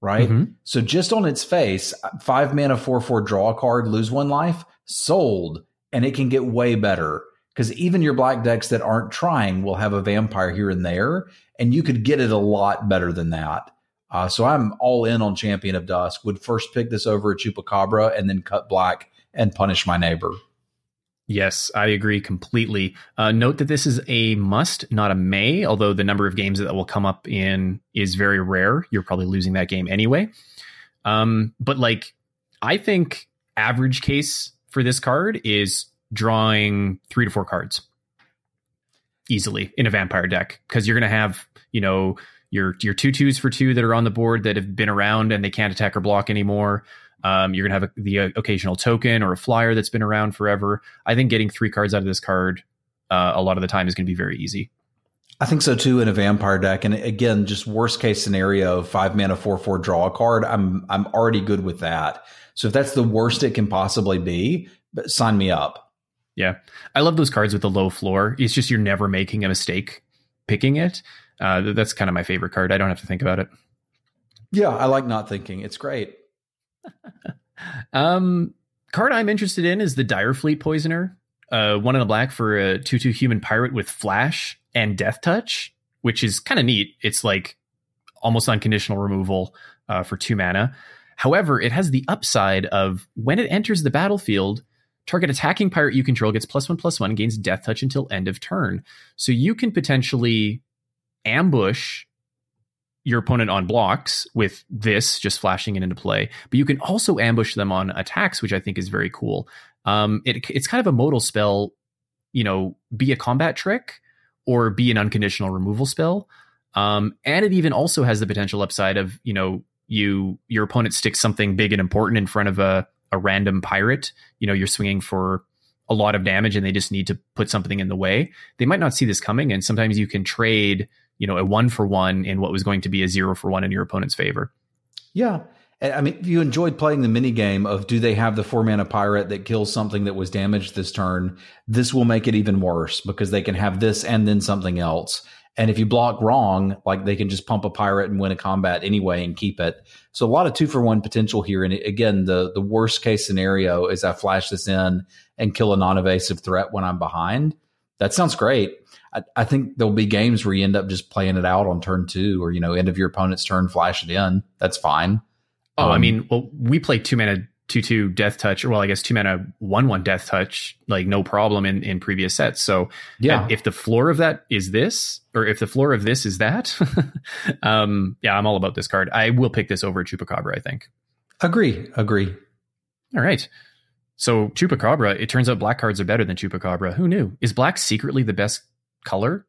right? Mhm. So just on its face, five mana, four, four, draw a card, lose one life, sold. And it can get way better because even your black decks that aren't trying will have a vampire here and there, and you could get it a lot better than that. Uh, so I'm all in on Champion of Dusk. Would first pick this over a Chupacabra and then cut black and punish my neighbor. Yes, I agree completely. Uh, note that this is a must, not a may, although the number of games that will come up in is very rare. You're probably losing that game anyway. Um, but like, I think average case for this card is drawing three to four cards easily in a vampire deck because you're going to have, you know, your your two twos for two that are on the board that have been around and they can't attack or block anymore. Um, you're gonna have a, the uh, occasional token or a flyer that's been around forever. I think getting three cards out of this card uh, a lot of the time is going to be very easy. I think so too in a vampire deck. And again, just worst case scenario, five mana, four, four, draw a card. I'm I'm already good with that. So if that's the worst it can possibly be, but sign me up. Yeah, I love those cards with the low floor. It's just you're never making a mistake picking it. Uh, that's kind of my favorite card. I don't have to think about it. Yeah, I like not thinking. It's great. Um, card I'm interested in is the Dire Fleet Poisoner. Uh, one in the black for a two-two human pirate with flash and death touch, which is kind of neat. It's like almost unconditional removal uh, for two mana. However, it has the upside of when it enters the battlefield, target attacking pirate you control gets plus one plus one and gains death touch until end of turn. So you can potentially ambush your opponent on blocks with this just flashing it into play, but you can also ambush them on attacks, which I think is very cool. Um, it, it's kind of a modal spell, you know, be a combat trick or be an unconditional removal spell. Um, and it even also has the potential upside of, you know, you your opponent sticks something big and important in front of a, a random pirate. You know, you're swinging for a lot of damage and they just need to put something in the way. They might not see this coming, and sometimes you can trade you know a one for one in what was going to be a zero for one in your opponent's favor. Yeah. I mean, if you enjoyed playing the mini game of do they have the four mana pirate that kills something that was damaged this turn, this will make it even worse because they can have this and then something else. And if you block wrong, like they can just pump a pirate and win a combat anyway and keep it. So a lot of two for one potential here. And again, the the worst case scenario is I flash this in and kill a non evasive threat when I'm behind. That sounds great. I, I, think there'll be games where you end up just playing it out on turn two or, you know, end of your opponent's turn, flash it in. That's fine. Oh, um, I mean, well, we play two mana two two death touch, or well, I guess two mana one one death touch, like no problem in in previous sets. So yeah, if the floor of that is this, or if the floor of this is that, um, yeah, I'm all about this card. I will pick this over Chupacabra. I think. Agree. Agree. All right. So Chupacabra, it turns out black cards are better than Chupacabra. Who knew? Is black secretly the best color?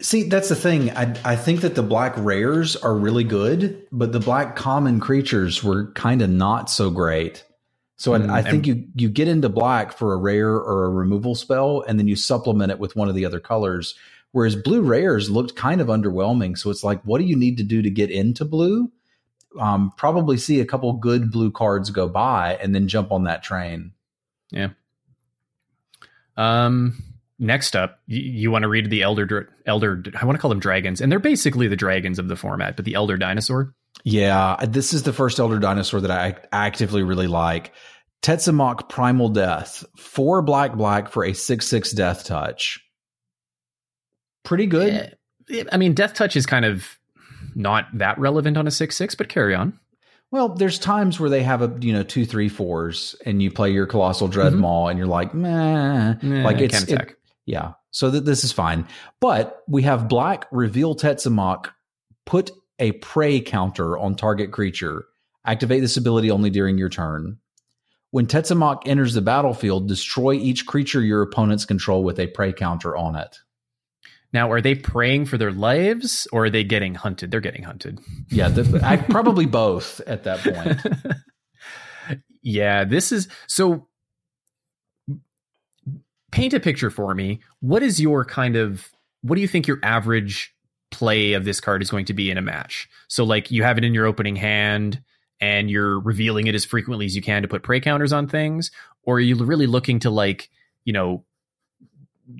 See, that's the thing. I, I think that the black rares are really good, but the black common creatures were kind of not so great. So mm, I, I think you you get into black for a rare or a removal spell, and then you supplement it with one of the other colors. Whereas blue rares looked kind of underwhelming. So it's like, what do you need to do to get into blue? Um, probably see a couple good blue cards go by, and then jump on that train. Yeah. Um, next up, you, you want to read the elder elder. I want to call them dragons, and they're basically the dragons of the format, but the elder dinosaur. Yeah, this is the first elder dinosaur that I actively really like. Tetzimoc Primal Death, four black black for a six six death touch. Pretty good. Yeah. I mean, death touch is kind of not that relevant on a six six, but carry on. Well, there's times where they have a you know two three fours, and you play your colossal dread mm-hmm. and you're like, meh, like it's it, yeah. So th- this is fine. But we have black reveal Tetzimoc, put a prey counter on target creature. Activate this ability only during your turn. When Tetzimoc enters the battlefield, destroy each creature your opponents control with a prey counter on it. Now, are they praying for their lives or are they getting hunted? They're getting hunted. Yeah, the, I, probably both at that point. yeah, this is so paint a picture for me. What is your kind of what do you think your average play of this card is going to be in a match? So like you have it in your opening hand and you're revealing it as frequently as you can to put prey counters on things or are you really looking to like, you know,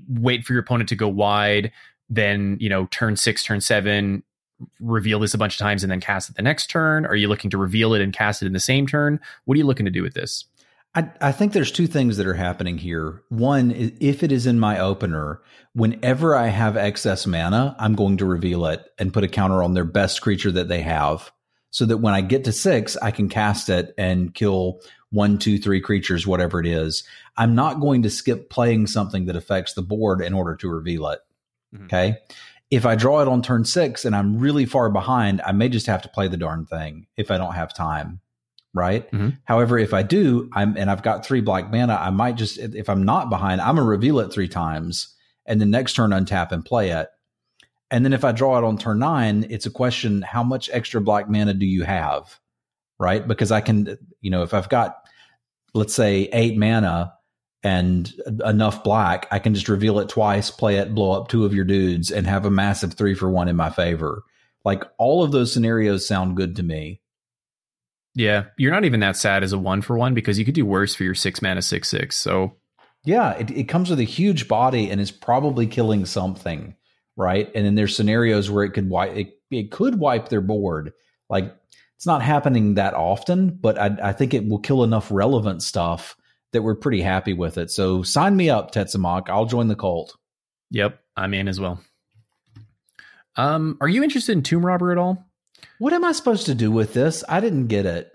wait for your opponent to go wide, then, you know, turn 6, turn 7, reveal this a bunch of times and then cast it the next turn? Are you looking to reveal it and cast it in the same turn? What are you looking to do with this? I, I, think there's two things that are happening here. One, if it is in my opener, whenever I have excess mana, I'm going to reveal it and put a counter on their best creature that they have, so that when I get to six, I can cast it and kill one, two, three creatures, whatever it is. I'm not going to skip playing something that affects the board in order to reveal it. Mm-hmm. Okay. If I draw it on turn six and I'm really far behind, I may just have to play the darn thing if I don't have time right? Mm-hmm. However, if I do, I'm and I've got three black mana, I might just if I'm not behind, I'm gonna reveal it three times and the next turn untap and play it. And then if I draw it on turn nine, it's a question how much extra black mana do you have? Right? Because I can, you know, if I've got let's say eight mana and enough black, I can just reveal it twice, play it, blow up two of your dudes, and have a massive three for one in my favor. Like all of those scenarios sound good to me. Yeah, you're not even that sad as a one for one because you could do worse for your six mana six six. So yeah, it, it comes with a huge body and is probably killing something, right? And then there's scenarios where it could wipe it, it could wipe their board. Like it's not happening that often, but I, I think it will kill enough relevant stuff that we're pretty happy with it. So sign me up, Tetzimoc. I'll join the cult. Yep, I'm in as well. Um, are you interested in Tomb Robber at all? What am I supposed to do with this? I didn't get it.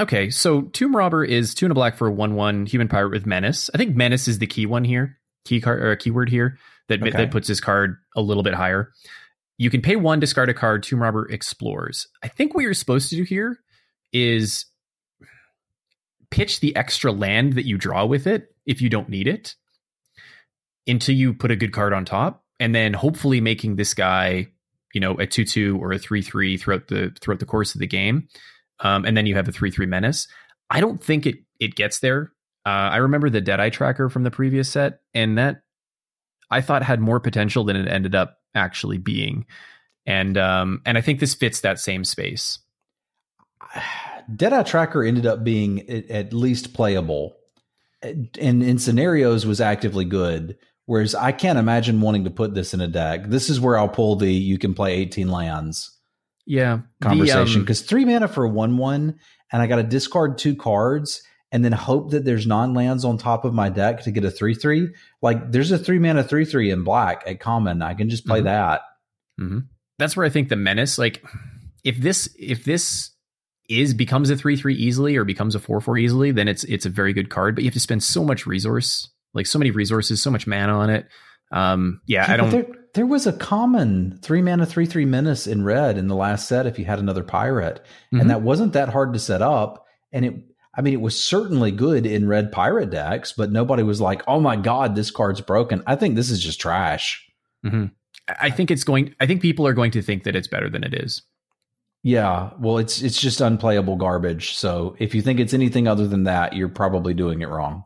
Okay, so Tomb Robber is two and a black for a one-one human pirate with menace. I think menace is the key one here, key card or uh, keyword here that Okay. that puts this card a little bit higher. You can pay one, discard a card. Tomb Robber explores. I think what you're supposed to do here is pitch the extra land that you draw with it if you don't need it until you put a good card on top, and then hopefully making this guy, you know, a two-two or a three-three throughout the throughout the course of the game um, and then you have a three three menace. I don't think it it gets there. Uh, I remember the Deadeye tracker from the previous set, and that I thought had more potential than it ended up actually being. And um, and I think this fits that same space. Deadeye Tracker ended up being at least playable, and in scenarios was actively good. Whereas I can't imagine wanting to put this in a deck. This is where I'll pull the you can play 18 lands Yeah, conversation um, because three mana for a one one, and I got to discard two cards and then hope that there's non lands on top of my deck to get a three three. Like there's a three mana three three in black at common. I can just play Mhm. that. mhm. that's where I think the menace, like if this if this is becomes a three three easily or becomes a four four easily, then it's it's a very good card. But you have to spend so much resource, like so many resources, so much mana on it. Um, yeah, I Yeah, but don't. There, there was a common three mana, three three menace in red in the last set. If you had another pirate, Mhm. and that wasn't that hard to set up, and it, I mean, it was certainly good in red pirate decks, but nobody was like, "Oh my god, this card's broken." I think this is just trash. I I think it's going. I think people are going to think that it's better than it is. Yeah, well, it's it's just unplayable garbage. So if you think it's anything other than that, you're probably doing it wrong.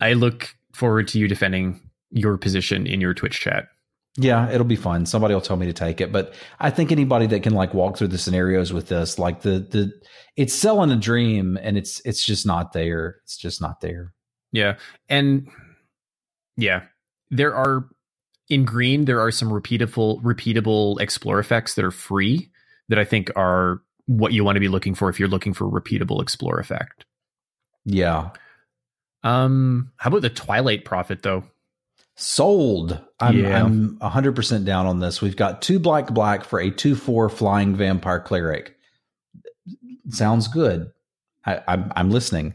I look forward to you defending your position in your Twitch chat. Yeah, it'll be fun. Somebody will tell me to take it, but I think anybody that can like walk through the scenarios with this, like the the, it's selling a dream, and it's it's just not there. It's just not there. Yeah, and yeah, there are in green. There are some repeatable, repeatable explore effects that are free that I think are what you want to be looking for if you're looking for a repeatable explore effect. Yeah, Um, how about the Twilight Prophet though? sold. I'm Yeah. I'm 100 percent down on this. We've got two black black for a two four flying vampire cleric. Sounds good. I, I'm I'm listening.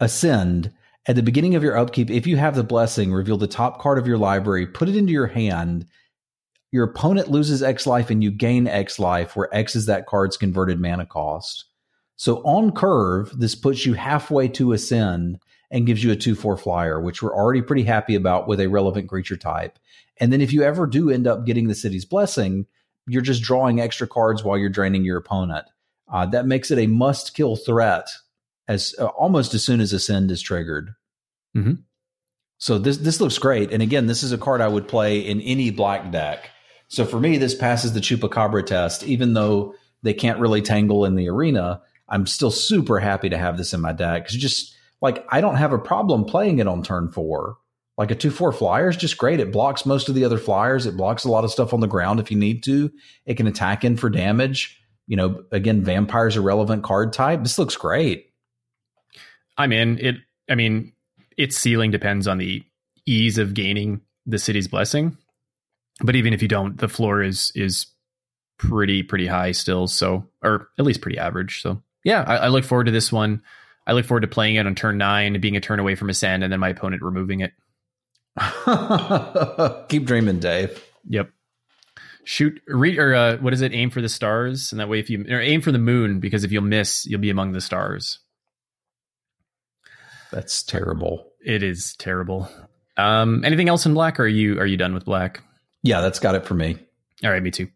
Ascend. At the beginning of your upkeep, if you have the blessing, reveal the top card of your library, put it into your hand. Your opponent loses X life and you gain X life, where X is that card's converted mana cost. So on curve, this puts you halfway to ascend and gives you a 2 4 flyer, which we're already pretty happy about with a relevant creature type. And then if you ever do end up getting the city's blessing, you're just drawing extra cards while you're draining your opponent. Uh, that makes it a must kill threat as uh, almost as soon as ascend is triggered. Mhm. So this this looks great. And again, this is a card I would play in any black deck. So for me, this passes the Chupacabra test, even though they can't really tangle in the arena. I'm still super happy to have this in my deck because just like I don't have a problem playing it on turn four. Like a two four flyer is just great. It blocks most of the other flyers. It blocks a lot of stuff on the ground if you need to. It can attack in for damage. You know, again, vampire's a relevant card type. This looks great. I'm in it. I mean, its ceiling depends on the ease of gaining the city's blessing, but even if you don't, the floor is is pretty pretty high still. So, or at least pretty average. So, yeah, I, I look forward to this one. I look forward to playing it on turn nine, being a turn away from ascend, and then my opponent removing it. Keep dreaming, Dave. Yep. Shoot, read or uh, what is it? Aim for the stars, and that way, if you or aim for the moon, because if you'll miss, you'll be among the stars. That's terrible. It is terrible. Um, anything else in black? Or are you are you done with black? Yeah, that's got it for me. All right, me too.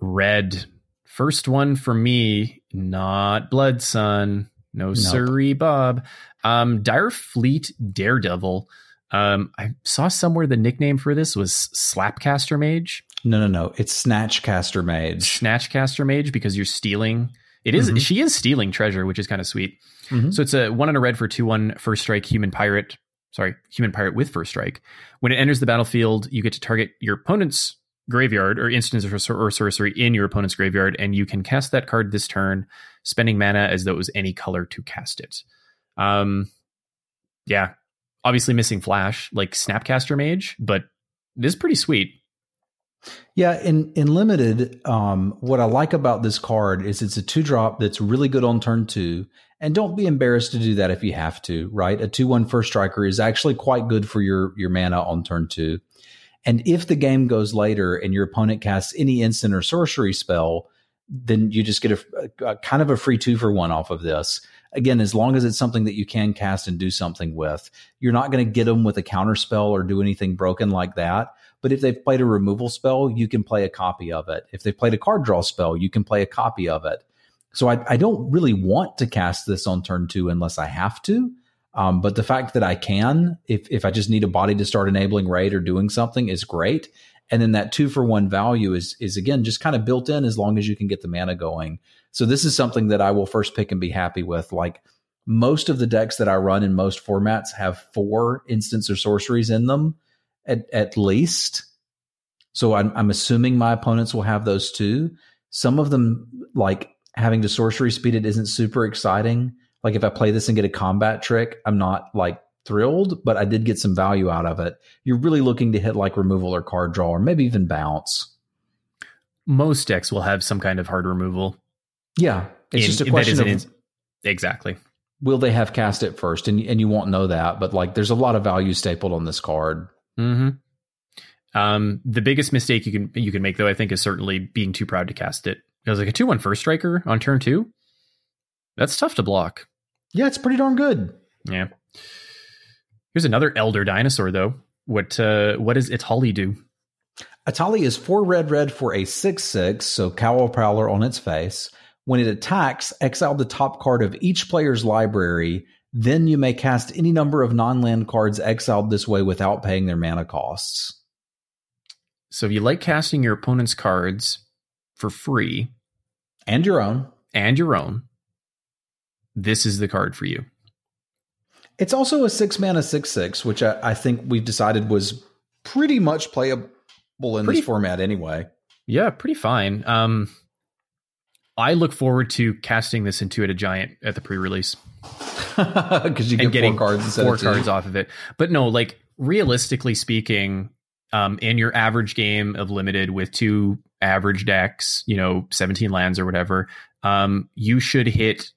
Red. First one for me, not Blood Sun. No Nope. siree, Bob. Um, Dire Fleet Daredevil. Um, I saw somewhere the nickname for this was Slapcaster Mage, No, no, no. It's Snatchcaster Mage. Snatchcaster Mage, because you're stealing. It is- Mhm. she is stealing treasure, which is kind of sweet. Mhm. So it's a one and a red for two one first strike human pirate. Sorry, human pirate with first strike. When it enters the battlefield, you get to target your opponent's graveyard or instance or, sor- or sorcery in your opponent's graveyard, and you can cast that card this turn, spending mana as though it was any color to cast it. Um, yeah, obviously missing flash like Snapcaster Mage, but this is pretty sweet. Yeah, in in limited, um, what I like about this card is it's a two drop that's really good on turn two, and don't be embarrassed to do that if you have to. Right, a two one first striker is actually quite good for your your mana on turn two, and if the game goes later and your opponent casts any instant or sorcery spell, then you just get a, a, kind of a free two for one off of this. Again, as long as it's something that you can cast and do something with, you're not going to get them with a counter spell or do anything broken like that but if they've played a removal spell, you can play a copy of it. If they've played a card draw spell, you can play a copy of it. So I, I don't really want to cast this on turn two unless I have to. Um, but the fact that I can, if if I just need a body to start enabling raid or doing something, is great. And then that two for one value is is again just kind of built in as long as you can get the mana going. So this is something that I will first pick and be happy with. Like most of the decks that I run in most formats have four instants or sorceries in them at, at least. So I'm, I'm assuming my opponents will have those too. Some of them, like having to sorcery speed it, isn't super exciting. Like if I play this and get a combat trick, I'm not like thrilled, but I did get some value out of it. You're really looking to hit like removal or card draw or maybe even bounce. Most decks will have some kind of hard removal. Yeah. It's in, just a question of in, exactly. Will they have cast it first? And and you won't know that, but like there's a lot of value stapled on this card. Hmm. Um, the biggest mistake you can you can make though, I think, is certainly being too proud to cast it. It was like a two one first striker on turn two. That's tough to block. Yeah, it's pretty darn good. Yeah. Here's another elder dinosaur though. What uh, what does Etali do? Etali is four red red for a six six, so Cowl Prowler on its face. When it attacks, exile the top card of each player's library then you may cast any number of non land cards exiled this way without paying their mana costs. So if you like casting your opponent's cards for free, and your own, and your own, this is the card for you. It's also a six mana six six, which I, I think we've decided was pretty much playable in pretty, this format anyway. Yeah, pretty fine. Um, I look forward to casting this into a giant at the pre-release because you get getting four cards four cards off of it. But no, like realistically speaking, um, in your average game of limited with two average decks, you know, seventeen lands or whatever, um, you should hit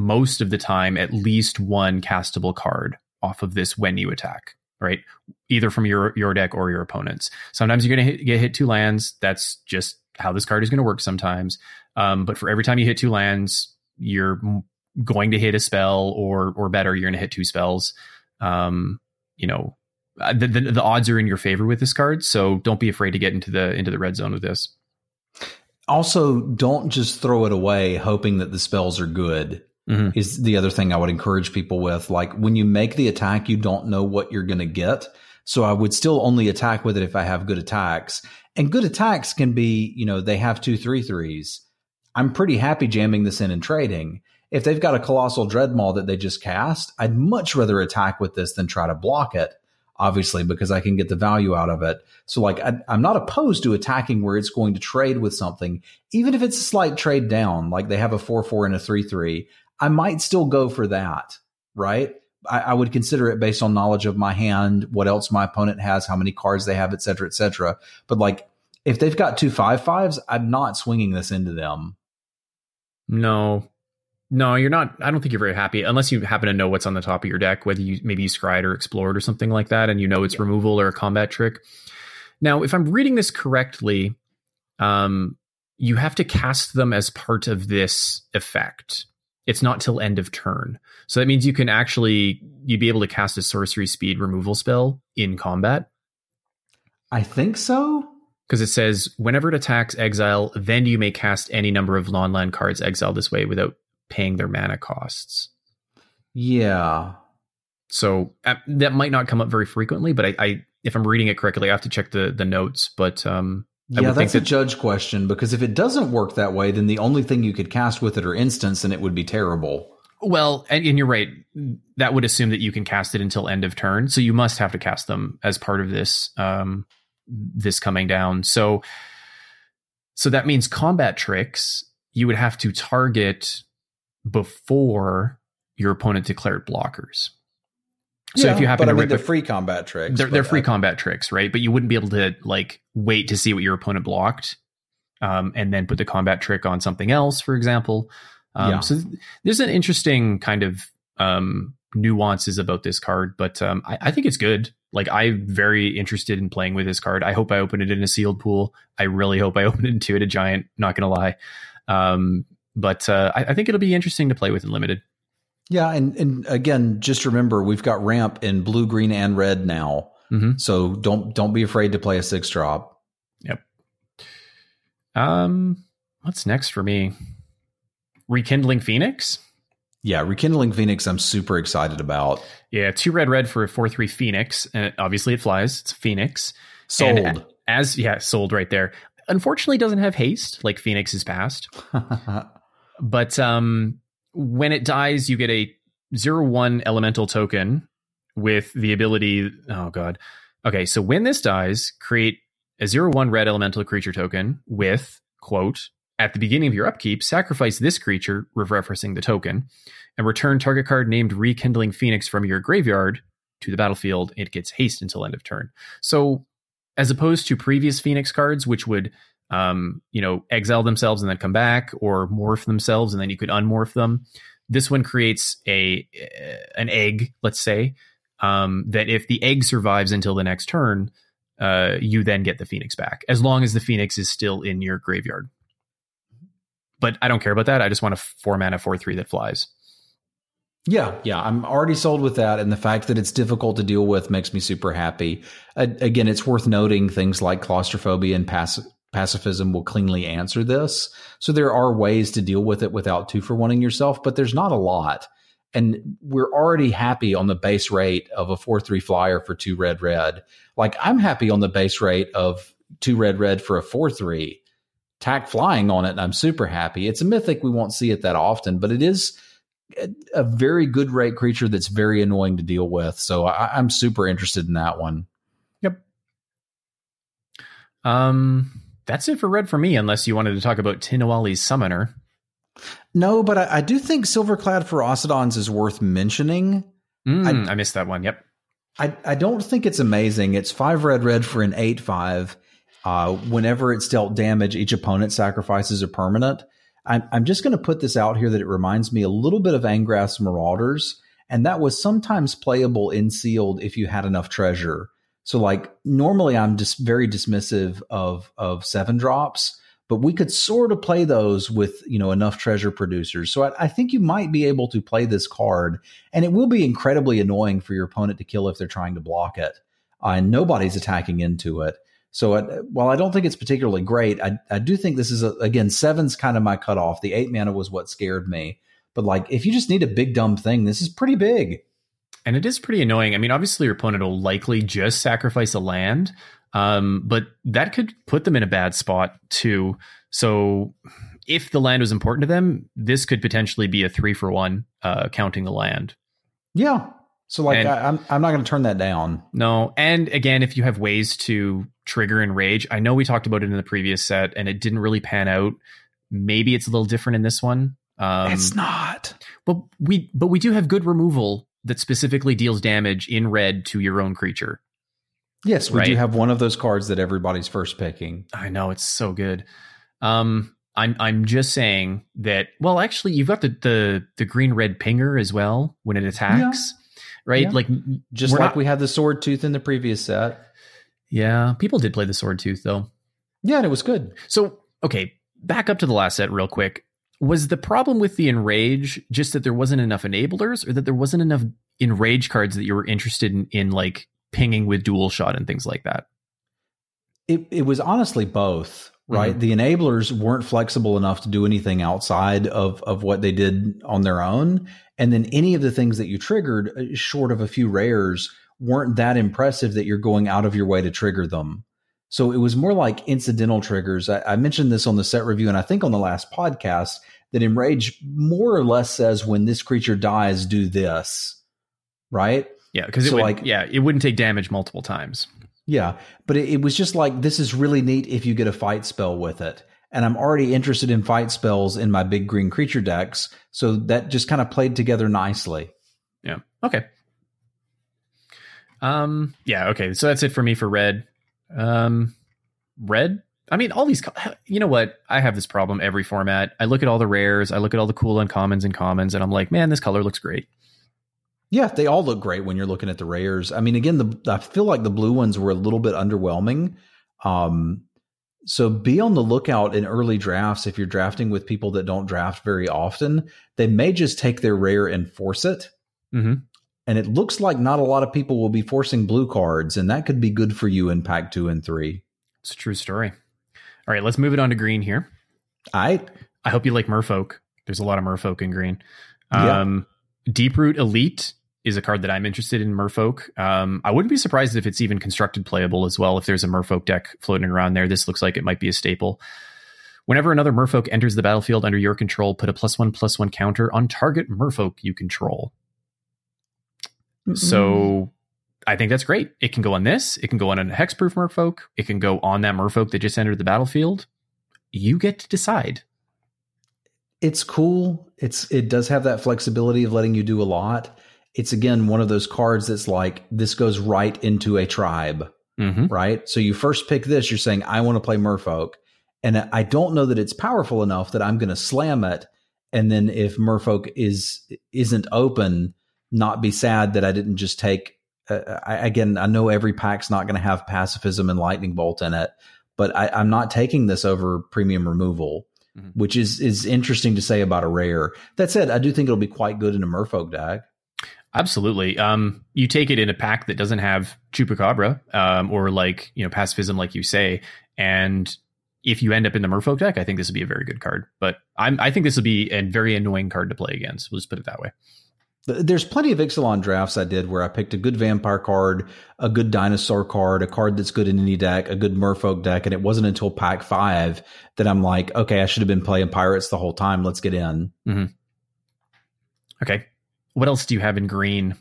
most of the time at least one castable card off of this when you attack right? Either from your your deck or your opponent's. Sometimes you're going to get hit two lands. That's just how this card is going to work sometimes. Um, but for every time you hit two lands, you're going to hit a spell, or or better, you're going to hit two spells. Um, you know, uh, the, the, the odds are in your favor with this card, so don't be afraid to get into the into the red zone with this. Also, don't just throw it away hoping that the spells are good. Mm-hmm. Is the other thing I would encourage people with. Like when you make the attack, you don't know what you're going to get. So I would still only attack with it if I have good attacks. And good attacks can be, you know, they have two three threes. I'm pretty happy jamming this in and trading. If they've got a colossal dreadmaw that they just cast, I'd much rather attack with this than try to block it, obviously, because I can get the value out of it. So, like, I, am not opposed to attacking where it's going to trade with something, even if it's a slight trade down, like they have a 4 4 and a 3 3. I might still go for that, right? I, I, would consider it based on knowledge of my hand, what else my opponent has, how many cards they have, et cetera, et cetera. But like, if they've got two five fives, I'm not swinging this into them. No, no, you're not. I don't think you're very happy unless you happen to know what's on the top of your deck, whether you maybe you scryed or explored or something like that, and you know it's yeah. removal or a combat trick. Now, if I'm reading this correctly, um, you have to cast them as part of this effect. It's not till end of turn, so that means you can actually you'd be able to cast a sorcery speed removal spell in combat. I think so because it says whenever it attacks exile, then you may cast any number of non-land cards exiled this way without paying their mana costs. Yeah. So uh, that might not come up very frequently, but I, I, if I'm reading it correctly, I have to check the the notes. But um, yeah, that's that, a judge question because if it doesn't work that way, then the only thing you could cast with it are instants, and it would be terrible. Well, and, and, you're right. That would assume that you can cast it until end of turn, so you must have to cast them as part of this um, this coming down. So, so that means combat tricks you would have to target before your opponent declared blockers. So if you happen but to I mean, they're free combat tricks. they're, they're free uh, combat tricks, right? But you wouldn't be able to like wait to see what your opponent blocked, um, and then put the combat trick on something else, for example. Um, Yeah. So th- there's an interesting kind of um, nuances about this card, but um, I, I think it's good. Like I'm very interested in playing with this card. I hope I open it in a sealed pool. I really hope I open it into it a giant. Not gonna lie, um, but uh, I, I think it'll be interesting to play with in limited. Yeah, and and again, just remember we've got ramp in blue, green, and red now. Mhm. So don't don't be afraid to play a six drop. Yep. Um, what's next for me? Rekindling Phoenix. Yeah, rekindling Phoenix. I'm super excited about. Yeah, two red red for a four three Phoenix, and obviously it flies. It's Phoenix. Sold. And as yeah, sold right there. Unfortunately, doesn't have haste like Phoenix is past. But um, when it dies, you get a zero one elemental token with the ability. Oh god. Okay, so when this dies, create a zero one red elemental creature token with quote at the beginning of your upkeep, sacrifice this creature, referencing the token, and return target card named Rekindling Phoenix from your graveyard to the battlefield. It gets haste until end of turn. So, as opposed to previous Phoenix cards, which would, um, you know, exile themselves and then come back, or morph themselves and then you could unmorph them, this one creates a an egg, let's say, um, that if the egg survives until the next turn, uh, you then get the Phoenix back, as long as the Phoenix is still in your graveyard. But I don't care about that. I just want a four mana four three that flies. Yeah, yeah, I'm already sold with that, and the fact that it's difficult to deal with makes me super happy. Uh, again, it's worth noting things like claustrophobia and pass- pacifism will cleanly answer this. So there are ways to deal with it without two for wanting yourself, but there's not a lot. And we're already happy on the base rate of a four three flyer for two red red. Like I'm happy on the base rate of two red red for a four three. Tack flying on it, and I'm super happy. It's a mythic we won't see it that often, but it is a, a very good rate creature that's very annoying to deal with. So I, I'm super interested in that one. Yep. Um, that's it for red for me. Unless you wanted to talk about Tilonalli's Summoner. No, but I, I do think Silverclad for Ferocidons is worth mentioning. Mm, I, missed that one. Yep. I, I don't think it's amazing. It's five red red for an eight five. Uh, whenever it's dealt damage, each opponent sacrifices a permanent. I'm, I'm just going to put this out here that it reminds me a little bit of Angrath's Marauders, and that was sometimes playable in sealed if you had enough treasure. So, like normally, I'm just very dismissive of of seven drops, but we could sort of play those with you know enough treasure producers. So, I, I think you might be able to play this card, and it will be incredibly annoying for your opponent to kill if they're trying to block it, uh, and nobody's attacking into it. So uh, while I don't think it's particularly great, I, I do think this is a, again seven's kind of my cutoff. The eight mana was what scared me, but like if you just need a big dumb thing, this is pretty big. And it is pretty annoying. I mean, obviously, your opponent will likely just sacrifice a land, um, but that could put them in a bad spot too. So, if the land was important to them, this could potentially be a three for one, uh, counting the land. Yeah. So like And- I, I'm I'm not going to turn that down. No, and again, if you have ways to trigger enrage, I know we talked about it in the previous set, and it didn't really pan out. Maybe it's a little different in this one. Um, it's not. but we but we do have good removal that specifically deals damage in red to your own creature. Yes, we do have one of those cards that everybody's first picking. I know it's so good. Um, I'm I'm just saying that. Well, actually, you've got the the the green red pinger as well when it attacks, right? Yeah. Like Just like not- we had the swordtooth in the previous set. yeah, people did play the swordtooth though. Yeah, and it was good. So okay, back up to the last set real quick. Was the problem with the enrage just that there wasn't enough enablers, or that there wasn't enough enrage cards that you were interested in, in like pinging with dual shot and things like that? It it was honestly both, right? The enablers weren't flexible enough to do anything outside of of what they did on their own, and then any of the things that you triggered, uh, short of a few rares, weren't that impressive that you're going out of your way to trigger them. So it was more like incidental triggers. I, I mentioned this on the set review, and I think on the last podcast that Enrage more or less says when this creature dies, do this, right? Yeah, because it So, would, like- yeah, it wouldn't take damage multiple times. Yeah, but it, it was just like this is really neat if you get a fight spell with it. And I'm already interested in fight spells in my big green creature decks, so that just kind of played together nicely. Yeah. Okay. Um, yeah, okay. So that's it for me for red. Um, red. I mean, all these. You know what? I have this problem every format. I look at all the rares. I look at all the cool uncommons and commons, and I'm like, man, this color looks great. Yeah, they all look great when you're looking at the rares. I mean, again, the I feel like the blue ones were a little bit underwhelming. Um, so be on the lookout in early drafts if you're drafting with people that don't draft very often. They may just take their rare and force it. Mm-hmm. And it looks like not a lot of people will be forcing blue cards, and that could be good for you in pack two and three. It's a true story. All right, let's move it on to green here. I I hope you like Merfolk. There's a lot of Merfolk in green. Yeah. Um, Deeproot Elite is a card that I'm interested in Merfolk. Um, I wouldn't be surprised if it's even constructed playable as well. If there's a Merfolk deck floating around there, this looks like it might be a staple. Whenever another Merfolk enters the battlefield under your control, put a plus one plus one counter on target Merfolk you control. So I think that's great. It can go on this. It can go on a hexproof Merfolk. It can go on that Merfolk that just entered the battlefield. You get to decide. it's cool. It's it does have that flexibility of letting you do a lot. It's again one of those cards that's like this goes right into a tribe, Mm-hmm. right? So you first pick this, you're saying I want to play Merfolk, and I don't know that it's powerful enough that I'm going to slam it, and then if Merfolk is isn't open, not be sad that I didn't just take. Uh, I, again, I know every pack's not going to have pacifism and lightning bolt in it, but I, I'm not taking this over premium removal Mhm. which is is interesting to say about a rare. That said, I do think it'll be quite good in a Merfolk deck. Absolutely. Um, you take it in a pack that doesn't have Chupacabra, um, or like, you know, pacifism, like you say. And if you end up in the Merfolk deck, I think this would be a very good card. But I'm, I think this would be a very annoying card to play against. We'll just put it that way. Th- There's plenty of Ixalan drafts I did where I picked a good vampire card, a good dinosaur card, a card that's good in any deck, a good Merfolk deck, and it wasn't until pack five that I'm like, okay, I should have been playing pirates the whole time. Let's get in. Mm-hmm. Okay. What else do you have in green?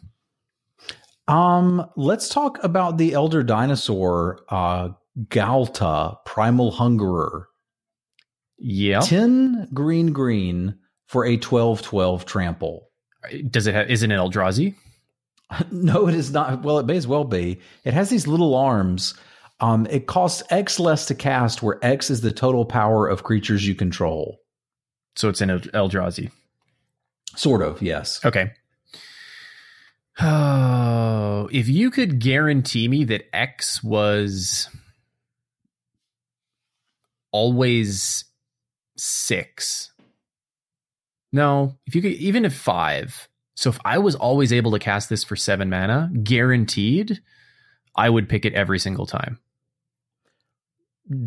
Um, let's talk about the elder dinosaur, uh, Ghalta, Primal Hungerer. Yeah. 10 green green for a 12 12 trample. Does it have, is it an Eldrazi? No, it is not. Well, it may as well be. It has these little arms. Um, it costs X less to cast, where X is the total power of creatures you control. So it's an El- Eldrazi. Sort of, yes. Okay. Oh, if you could guarantee me that X was always six. No, if you could, even if five. So if I was always able to cast this for seven mana, guaranteed, I would pick it every single time.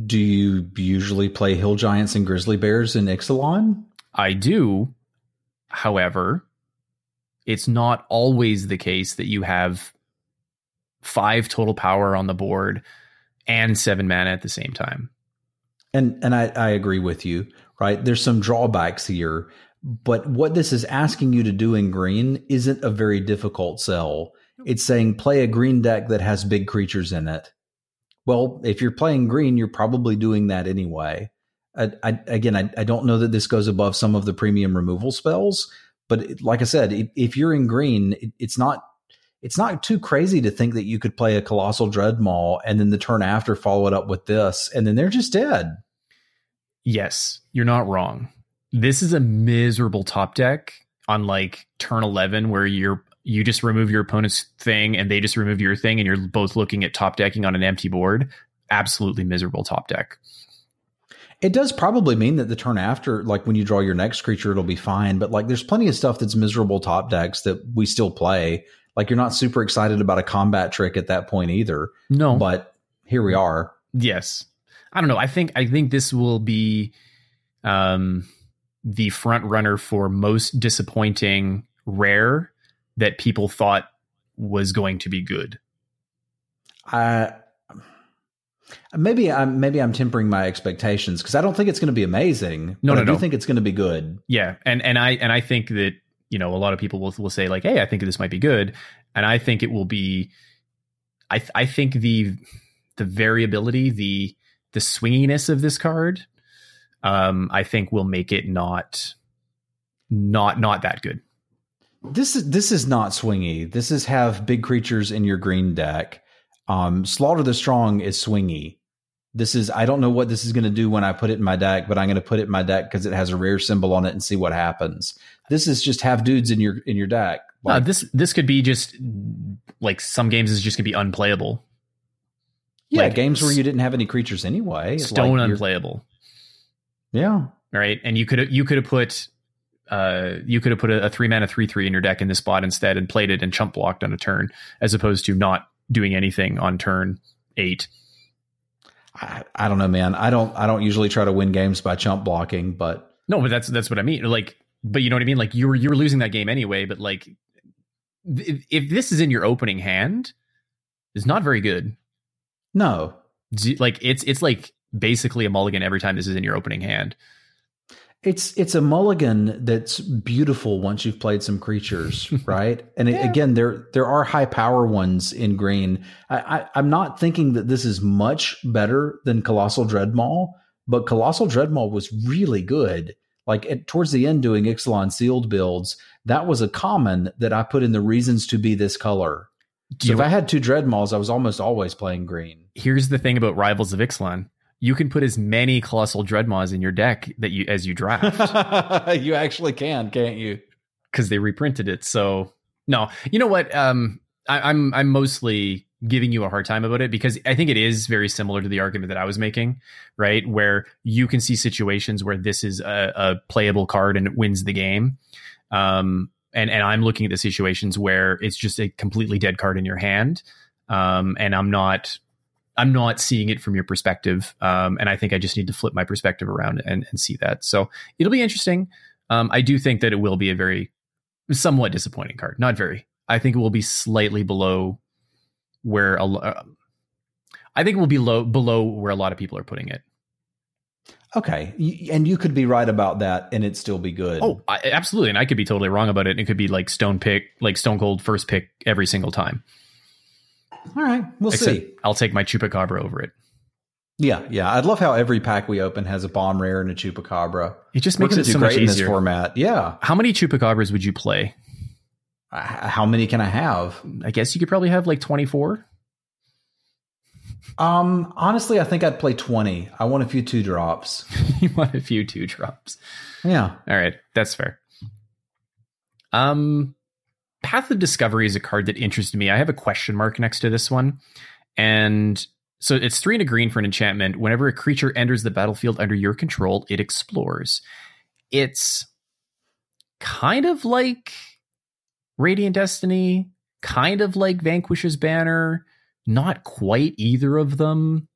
Do you usually play Hill Giants and Grizzly Bears in Ixalan? I do. However, it's not always the case that you have five total power on the board and seven mana at the same time. And and I, I agree with you, right? There's some drawbacks here, but what this is asking you to do in green isn't a very difficult sell. It's saying play a green deck that has big creatures in it. Well, if you're playing green, you're probably doing that anyway. I, I, again, I, I don't know that this goes above some of the premium removal spells, but it, like I said, if, if you're in green, it, it's not it's not too crazy to think that you could play a colossal dreadmaw and then the turn after follow it up with this, and then they're just dead. Yes, you're not wrong. This is a miserable top deck on like turn 11 where you're you just remove your opponent's thing and they just remove your thing and you're both looking at top decking on an empty board. Absolutely miserable top deck. It does probably mean that the turn after, like when you draw your next creature, it'll be fine. But like, there's plenty of stuff that's miserable top decks that we still play. Like, you're not super excited about a combat trick at that point either. No. But here we are. Yes. I don't know. I think I think this will be um the front runner for most disappointing rare that people thought was going to be good. I maybe I'm maybe I'm tempering my expectations because I don't think it's going to be amazing. No, but no, I do no. think it's going to be good. Yeah, and and I and I think that you know a lot of people will will say like, hey, I think this might be good, and I think it will be. I th- I think the the variability, the the swinginess of this card, um, I think will make it not not not that good. This is this is not swingy. This is have big creatures in your green deck. Um, Slaughter the Strong is swingy. This is I don't know what this is going to do when I put it in my deck, but I'm going to put it in my deck because it has a rare symbol on it and see what happens. This is just have dudes in your in your deck. Uh, this this could be just like some games is just gonna be unplayable. yeah, like, games where you didn't have any creatures anyway. Stone Like, unplayable, Yeah, right? And you could you could have put uh you could have put a, a three mana three three in your deck in this spot instead and played it and chump blocked on a turn as opposed to not doing anything on turn eight. I, I don't know, man. I don't I don't usually try to win games by chump blocking, but No, but that's that's what I mean. Like, but you know what I mean. Like you were you were losing that game anyway. But like, if, if this is in your opening hand, it's not very good. no, Like it's it's like basically a mulligan every time this is in your opening hand. It's it's a mulligan that's beautiful once you've played some creatures, right? And it, again, there there are high power ones in green. I, I, I'm not thinking that this is much better than Colossal Dreadmaw, but Colossal Dreadmaw was really good. Like at, towards the end, doing Ixalan sealed builds, that was a common that I put in the reasons to be this color. So You if know- I had two Dreadmaws, I was almost always playing green. Here's the thing about Rivals of Ixalan. You can put as many colossal dreadmaws in your deck that you as you draft. you actually can, can't you? because they reprinted it. So no, you know what? Um, I, I'm I'm mostly giving you a hard time about it because I think it is very similar to the argument that I was making, right? Where you can see situations where this is a, a playable card and it wins the game. Um, and and I'm looking at the situations where it's just a completely dead card in your hand. Um, and I'm not I'm not seeing it from your perspective. Um, and I think I just need to flip my perspective around and, and see that. So it'll be interesting. Um, I do think that it will be a very somewhat disappointing card. Not very. I think it will be slightly below where a uh, I think it will be low below where a lot of people are putting it. Okay, and you could be right about that, and it'd still be good. Oh, I, absolutely. And I could be totally wrong about it. And It could be like stone pick, like stone cold first pick every single time. All right, we'll Except see. I'll take my chupacabra over it. Yeah, yeah, I'd love how every pack we open has a bomb rare and a chupacabra. It just Makes makes it it do so much great in this easier. format. Yeah, How many chupacabras would you play? Uh, how many can I have? I guess you could probably have like 24. Um, honestly, I think I'd play twenty. I want a few two drops. you want a few two drops. Yeah, All right, that's fair. Um, Path of Discovery is a card that interested me. I have a question mark next to this one, and so it's three and a green for an enchantment. Whenever a creature enters the battlefield under your control, it explores. It's kind of like Radiant Destiny, kind of like Vanquisher's Banner. Not quite either of them.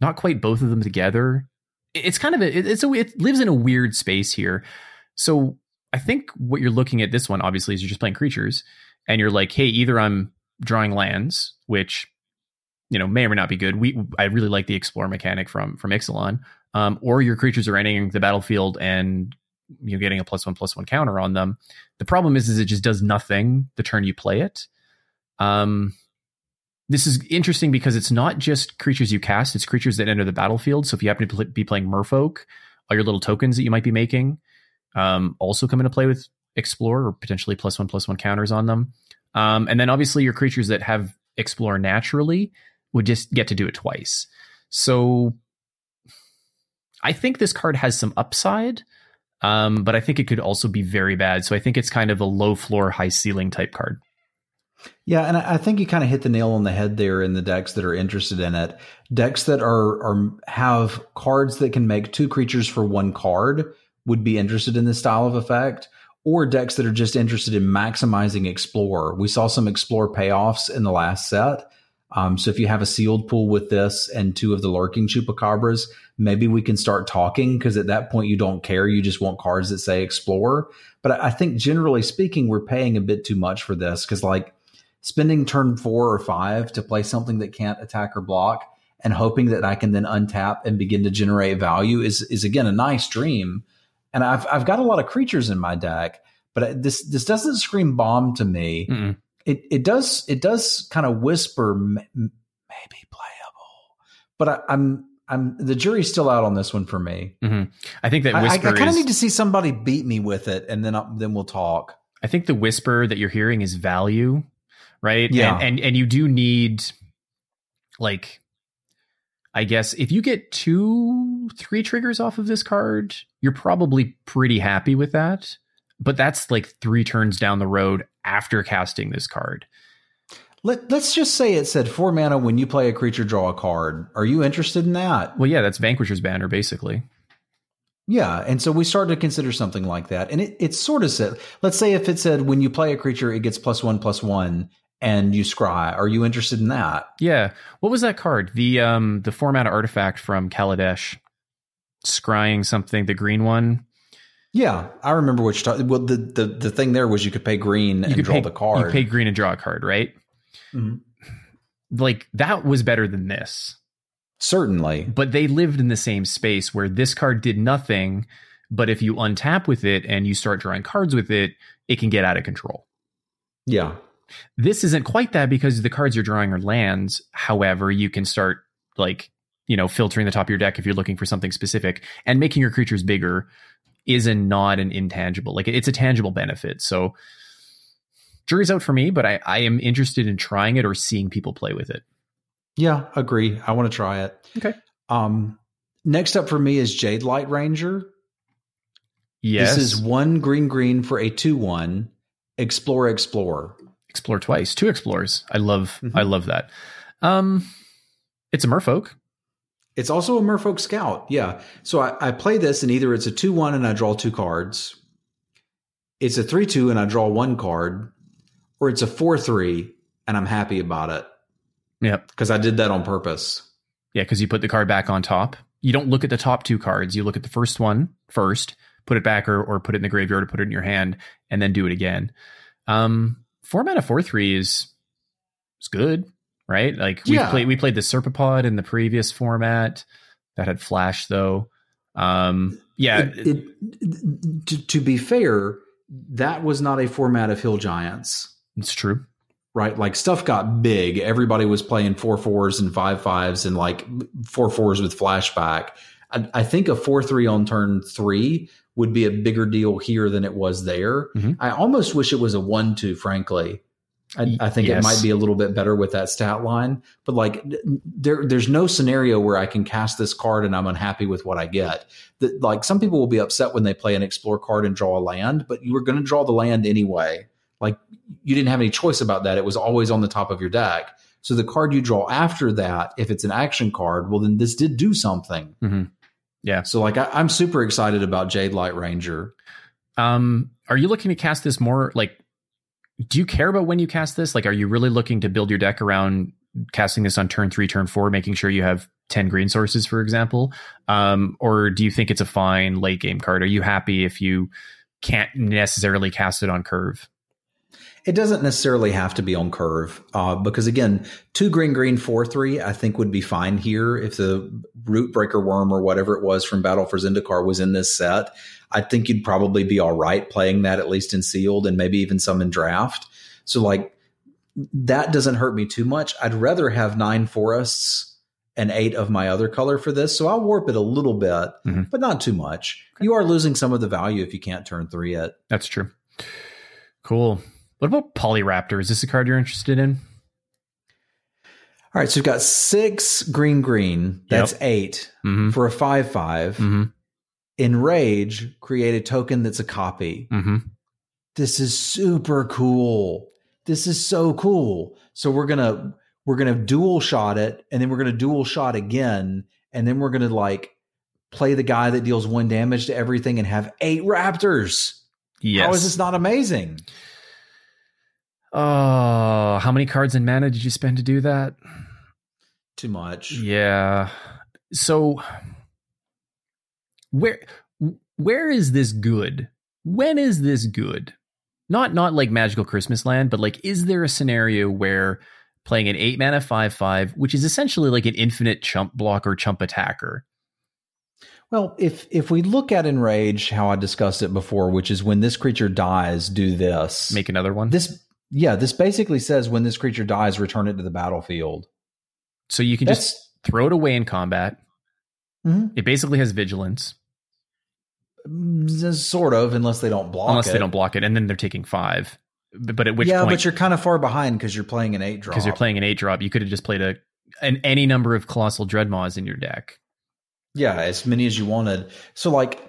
Not quite both of them together it's kind of a it- it's a it lives in a weird space here. So I think what you're looking at this one obviously is you're just playing creatures, and you're like, hey, either I'm drawing lands, which you know may or may not be good. We I really like the explore mechanic from from Ixalan, um, or your creatures are entering the battlefield and you're getting a plus one plus one counter on them. The problem is, is it just does nothing the turn you play it. Um, this is interesting because it's not just creatures you cast; it's creatures that enter the battlefield. So if you happen to pl- be playing Merfolk, all your little tokens that you might be making um, also come into play with Explore or potentially plus one plus one counters on them. Um, and then obviously your creatures that have Explore naturally would just get to do it twice. So I think this card has some upside, um, but I think it could also be very bad. So I think it's kind of a low floor, high ceiling type card. Yeah, and I think you kind of hit the nail on the head there in the decks that are interested in it. Decks that are are have cards that can make two creatures for one card would be interested in this style of effect, or decks that are just interested in maximizing explore. We saw some explore payoffs in the last set. Um, so if you have a sealed pool with this and two of the lurking chupacabras, maybe we can start talking because at that point you don't care. You just want cards that say explore. But I think generally speaking, we're paying a bit too much for this because like spending turn four or five to play something that can't attack or block and hoping that I can then untap and begin to generate value is is again a nice dream. And I've I've got a lot of creatures in my deck, but this this doesn't scream bomb to me. Mm-mm. It it does it does kind of whisper maybe playable, but I, I'm I'm the jury's still out on this one for me. Mm-hmm. I think that I, I, Whisper kind of need to see somebody beat me with it, and then I, then we'll talk. I think the whisper that you're hearing is value, right? Yeah. And and, and you do need like I guess if you get two, three triggers off of this card, you're probably pretty happy with that. But that's like three turns down the road after casting this card. Let, let's just say it said four mana when you play a creature, draw a card. Are you interested in that? Well, yeah, that's Vanquisher's banner, basically. Yeah, and so we started to consider something like that, and it, it sort of said, let's say if it said when you play a creature, it gets plus one plus one, and you scry. Are you interested in that? Yeah. What was that card? The um the format artifact from Kaladesh. Scrying something, the green one. Yeah, I remember which. Well, the, the the thing there was you could pay green and could draw pay, the card. You pay green and draw a card, right? Mhm. Like that was better than this. Certainly, But they lived in the same space where this card did nothing, but if you untap with it and you start drawing cards with it, it can get out of control. yeah, This isn't quite that because the cards you're drawing are lands. However, you can start like, you know, filtering the top of your deck if you're looking for something specific and making your creatures bigger is a not an intangible. Like it's a tangible benefit. So jury's out for me, but I, I am interested in trying it or seeing people play with it. yeah, agree. I want to try it. Okay. Um, next up for me is Jadelight Ranger. Yes. This is one green green for a two one. Explore, explore. Explore twice. Two explores. I love Mhm. I love that. Um it's a merfolk. It's also a Merfolk Scout. Yeah. So I, I play this, and either it's a 2 1 and I draw two cards, it's a 3 2 and I draw one card, or it's a 4 3 and I'm happy about it Yep. because I did that on purpose. Yeah, because you put the card back on top. You don't look at the top two cards. You look at the first one first, put it back or, or put it in the graveyard or put it in your hand, and then do it again. Um four mana four three is is good, right? Like we Yeah. played we played the Serpapod in the previous format. That had flash though. Um yeah, It, it, to, to be fair, that was not a format of Hill Giants, it's true. right? Like stuff got big. Everybody was playing four fours and five fives and like four fours with flashback. I, I think a four three on turn three would be a bigger deal here than it was there. Mhm. I almost wish it was a one two, frankly. I, I think Yes. it might be a little bit better with that stat line, but like there, there's no scenario where I can cast this card and I'm unhappy with what I get. That like some people will be upset when they play an explore card and draw a land, but you were going to draw the land anyway. Like you didn't have any choice about that. It was always on the top of your deck. So the card you draw after that, if it's an action card, well then this did do something. Mhm. Yeah. So like I, I'm super excited about Jadelight Ranger. Um, are you looking to cast this more like do you care about when you cast this? Like, are you really looking to build your deck around casting this on turn three, turn four, making sure you have 10 green sources, for example? Um, or do you think it's a fine late game card? Are you happy if you can't necessarily cast it on curve? It doesn't necessarily have to be on curve uh, because again, two green green four three I think would be fine here if the root breaker worm or whatever it was from Battle for Zendikar was in this set. I think you'd probably be all right playing that at least in sealed and maybe even some in draft. So like that doesn't hurt me too much. I'd rather have nine forests and eight of my other color for this. So I'll warp it a little bit, Mhm. but not too much. You are losing some of the value if you can't turn three it. That's true. Cool. What about Polyraptor? Is this a card you're interested in? All right, so we've got six green green. That's eight Mm-hmm. for a five five. Mm-hmm. Enrage, create a token that's a copy. Mm-hmm. This is super cool. This is so cool. So we're gonna we're gonna dual shot it, and then we're gonna dual shot again, and then we're gonna like play the guy that deals one damage to everything and have eight raptors. Yes. How is this not amazing? Oh, how many cards in mana did you spend to do that? Too much. Yeah. So where where is this good? When is this good? Not not like magical Christmas land, but like is there a scenario where playing an 8 mana 5 5, which is essentially like an infinite chump blocker, chump attacker. Well, if if we look at enrage, how I discussed it before, which is when this creature dies, do this. Make another one. this yeah, this basically says when this creature dies, return it to the battlefield. so you can just throw it away in combat. Mhm. It basically has vigilance. Mm, Sort of, unless they don't block unless it. they don't block it, and then they're taking five. But, but at which yeah, point, but you're kind of far behind because you're playing an eight drop. because you're playing an eight drop, you could have just played a an any number of colossal dreadmaws in your deck. Yeah, as many as you wanted. So like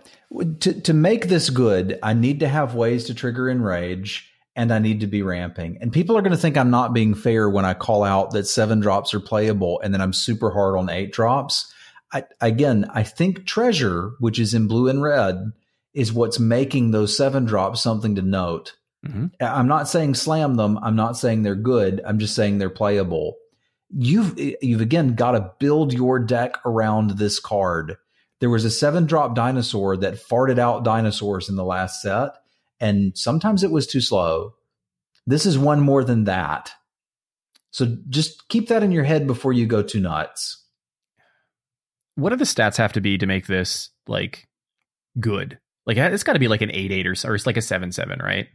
to to make this good, I need to have ways to trigger enrage and I need to be ramping. And people are going to think I'm not being fair when I call out that seven drops are playable and then I'm super hard on eight drops. I, again, I think treasure, which is in blue and red, is what's making those seven drops something to note. Mhm. I'm not saying slam them. I'm not saying they're good. I'm just saying they're playable. You've you've again got to build your deck around this card. There was a seven drop dinosaur that farted out dinosaurs in the last set, and sometimes it was too slow. This is one more than that. So just keep that in your head before you go too nuts. What do the stats have to be to make this like good? Like it's got to be like an eight eight or, or it's like a seven seven, right?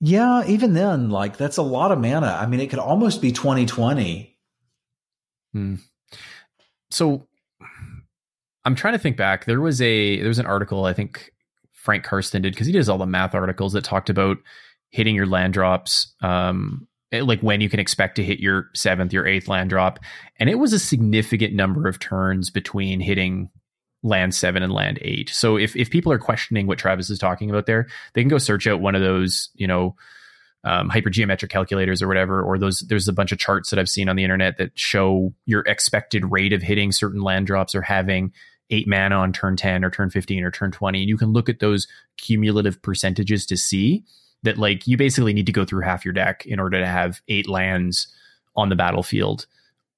Yeah, even then, like that's a lot of mana. I mean, it could almost be 2020. Hmm. so I'm trying to think back. There was a there was an article I think Frank Karsten did because he does all the math articles that talked about hitting your land drops, um, like when you can expect to hit your seventh, your eighth land drop, and it was a significant number of turns between hitting land seven and land eight. So if if people are questioning what Travis is talking about there, they can go search out one of those, you know, um, hypergeometric calculators or whatever, or those. There's a bunch of charts that I've seen on the internet that show your expected rate of hitting certain land drops or having eight mana on turn 10 or turn 15 or turn 20. And you can look at those cumulative percentages to see that, like, you basically need to go through half your deck in order to have eight lands on the battlefield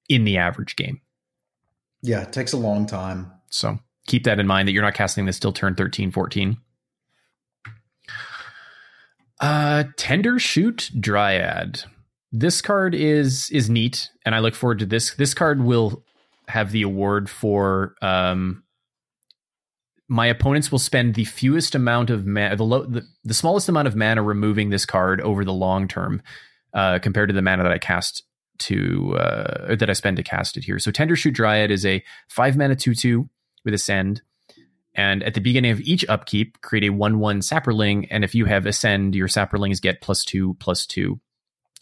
in the average game. Yeah, it takes a long time. So keep that in mind that you're not casting this till turn 13, 14. Uh, Tendershoot Dryad. This card is is neat, and I look forward to this. This card will have the award for um, my opponents will spend the fewest amount of mana, the, low, the the smallest amount of mana removing this card over the long term, uh, compared to the mana that I cast to uh, that I spend to cast it here. So Tendershoot Dryad is a five mana two two with Ascend. And at the beginning of each upkeep, create a 1 1 Saproling. And if you have Ascend, your Saprolings get plus two, plus two.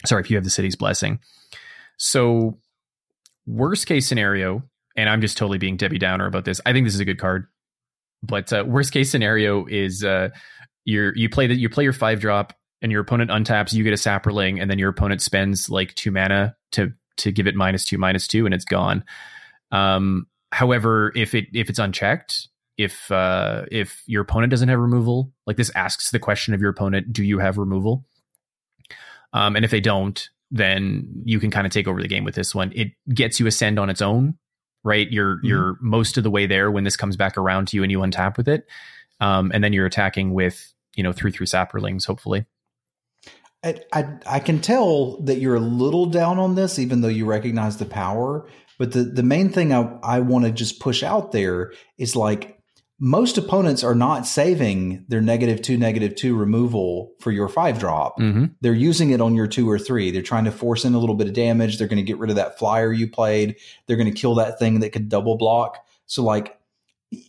Sorry, if you have the City's Blessing. So, worst case scenario, and I'm just totally being Debbie Downer about this. I think this is a good card. But uh, worst case scenario is uh, you you play that you play your five drop, and your opponent untaps, you get a Saproling, and then your opponent spends like two mana to to give it minus two, minus two, and it's gone. Um, however, if it if it's unchecked, if uh, if your opponent doesn't have removal, like this asks the question of your opponent, do you have removal? Um, and if they don't, then you can kind of take over the game with this one. It gets you ascend on its own, right? You're Mm-hmm. you're most of the way there when this comes back around to you and you untap with it, um, and then you're attacking with you know three through saprolings, hopefully. I, I I can tell that you're a little down on this, even though you recognize the power. But the the main thing I I want to just push out there is like most opponents are not saving their negative two negative two removal for your five drop. Mm-hmm. They're using it on your two or three. They're trying to force in a little bit of damage. They're going to get rid of that flyer you played. They're going to kill that thing that could double block. So like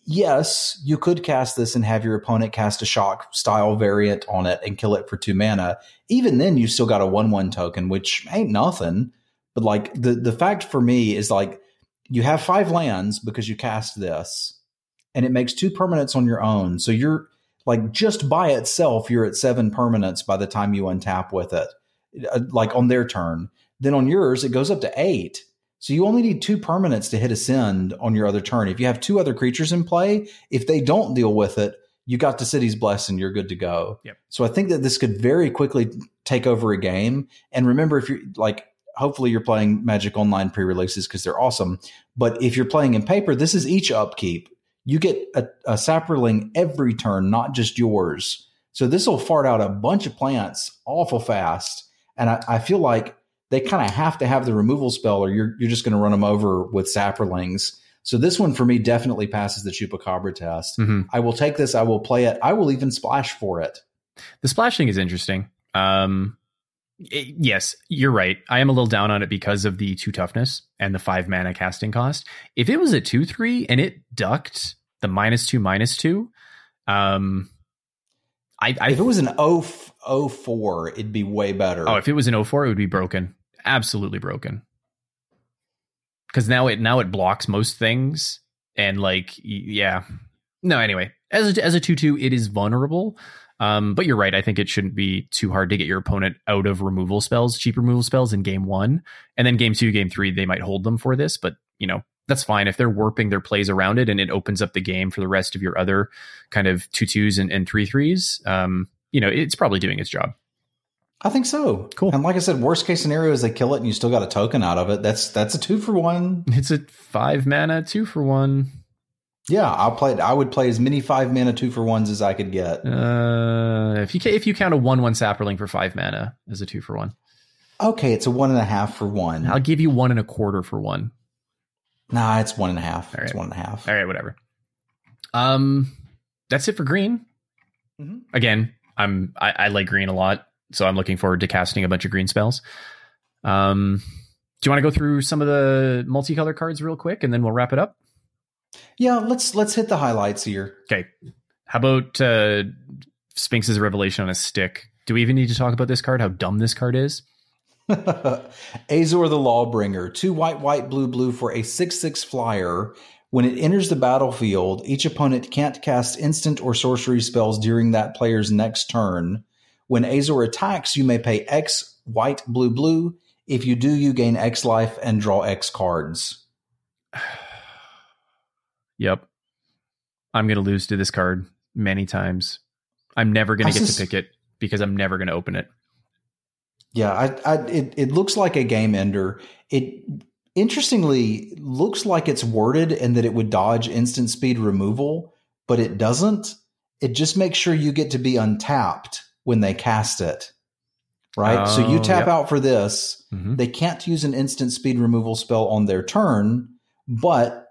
yes, you could cast this and have your opponent cast a shock style variant on it and kill it for two mana. Even then, you still got a one one token, which ain't nothing. But like the the fact for me is like you have five lands because you cast this, and it makes two permanents on your own. So you're like just by itself, you're at seven permanents by the time you untap with it, uh, like on their turn. Then on yours, it goes up to eight. So you only need two permanents to hit ascend on your other turn. If you have two other creatures in play, if they don't deal with it, you got the city's blessing, you're good to go. Yep. So I think that this could very quickly take over a game. And remember, if you're like, hopefully you're playing Magic Online pre-releases because they're awesome. But if you're playing in paper, this is each upkeep. You get a, a saproling every turn, not just yours. So this will fart out a bunch of plants awful fast. And I, I feel like they kind of have to have the removal spell or you're, you're just going to run them over with saprolings. So this one for me definitely passes the Chupacabra test. Mm-hmm. I will take this. I will play it. I will even splash for it. The splashing is interesting. Um, it- yes, you're right. I am a little down on it because of the two toughness and the five mana casting cost. If it was a two three and it ducked the minus two minus two. Um, I, I if it was an 0, 04, it'd be way better. oh, if it was an 04, it would be broken, absolutely broken. Because now it now it blocks most things, and like yeah, no. Anyway, as a, as a two two, it is vulnerable. Um, but you're right. I think it shouldn't be too hard to get your opponent out of removal spells, cheap removal spells in game one, and then game two, game three, they might hold them for this. But you know that's fine if they're warping their plays around it, and it opens up the game for the rest of your other kind of two twos and, and three threes. Um, you know, it's probably doing its job. I think so. Cool. And like I said, worst case scenario is they kill it and you still got a token out of it. That's that's a two for one. It's a five mana, two for one. Yeah, I'll play. I would play as many five mana two for ones as I could get. Uh, if you if you count a one one saproling for five mana as a two for one, Okay, it's a one and a half for one. I'll give you one and a quarter for one. Nah, it's one and a half. All It's one and a half. All right, whatever. Um, that's it for green. Mhm. Again, I'm I, I like green a lot, so I'm looking forward to casting a bunch of green spells. Um, do you want to go through some of the multicolor cards real quick, and then we'll wrap it up? Yeah, let's let's hit the highlights here. Okay. How about uh, Sphinx's Revelation on a stick? Do we even need to talk about this card? How dumb this card is? Azor the Lawbringer, two white, white, blue, blue for a 6 6 flyer. When it enters the battlefield, each opponent can't cast instant or sorcery spells during that player's next turn. When Azor attacks, you may pay X white, blue, blue. If you do, you gain X life and draw X cards. Yep. I'm going to lose to this card many times. I'm never going to get sus- to pick it because I'm never going to open it. Yeah, I, I, it, it looks like a game ender. It interestingly looks like it's worded and that it would dodge instant speed removal, but it doesn't. It just makes sure you get to be untapped when they cast it. Right? so you Oh, tap yep. out for this. Mhm. They can't use an instant speed removal spell on their turn, but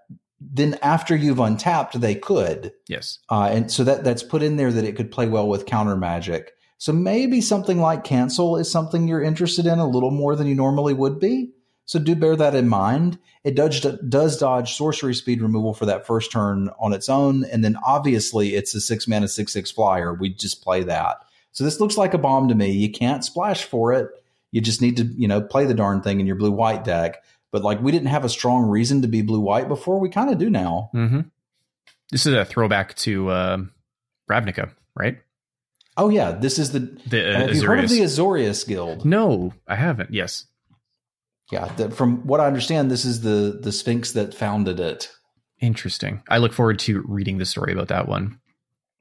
then after you've untapped, they could. Yes. Uh, and so that that's put in there that it could play well with counter magic. So maybe something like cancel is something you're interested in a little more than you normally would be. So do bear that in mind. It does, does dodge sorcery speed removal for that first turn on its own, and then obviously it's a six mana six six flyer. We just play that. So this looks like a bomb to me. You can't splash for it. You just need to you know play the darn thing in your blue white deck. But like we didn't have a strong reason to be blue white before. We kind of do now. hmm This is a throwback to um Ravnica, right? Oh yeah, this is the The uh, Have you heard of the Azorius Guild? No, I haven't. Yes. Yeah, the, from what I understand, this is the the Sphinx that founded it. Interesting. I look forward to reading the story about that one.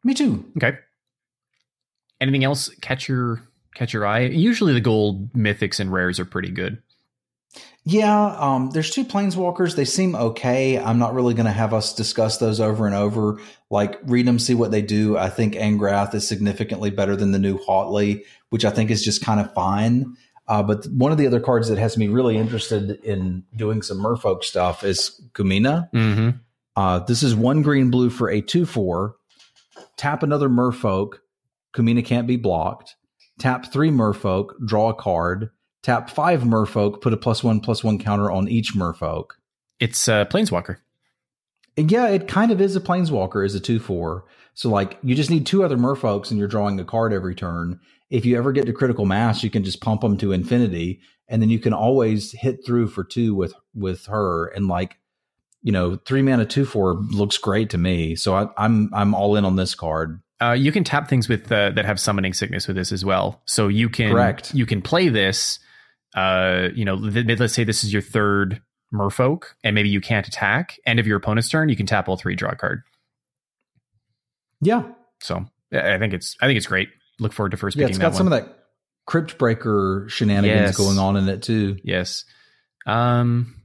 Me too. Okay. Anything else catch your catch your eye? Usually the gold mythics and rares are pretty good. Yeah, um, there's two planeswalkers. They seem okay. I'm not really going to have us discuss those over and over. Like, read them, see what they do. I think Angrath is significantly better than the new Huatli, which I think is just kind of fine. Uh, but one of the other cards that has me really interested in doing some Merfolk stuff is Kumena. Mm-hmm. Uh, this is one green blue for a 2 4. Tap another merfolk. Kumena can't be blocked. Tap three merfolk, draw a card. Tap five merfolk, put a plus one plus one counter on each merfolk. It's uh, Planeswalker. Yeah, it kind of is a planeswalker as a 2 4. So, like, you just need two other merfolks and you're drawing a card every turn. If you ever get to critical mass, you can just pump them to infinity. And then you can always hit through for two with with her. And, like, you know, three mana two four looks great to me. So I, I'm I'm all in on this card. Uh, you can tap things with uh, that have summoning sickness with this as well. So you can Correct. you can play this. Uh, you know, let's say this is your third Merfolk, and maybe you can't attack. End of your opponent's turn, you can tap all three, draw a card. Yeah, So I think it's I think it's great. Look forward to first yeah, it's that got one. some of that Cryptbreaker shenanigans Yes. going on in it too. Yes. Um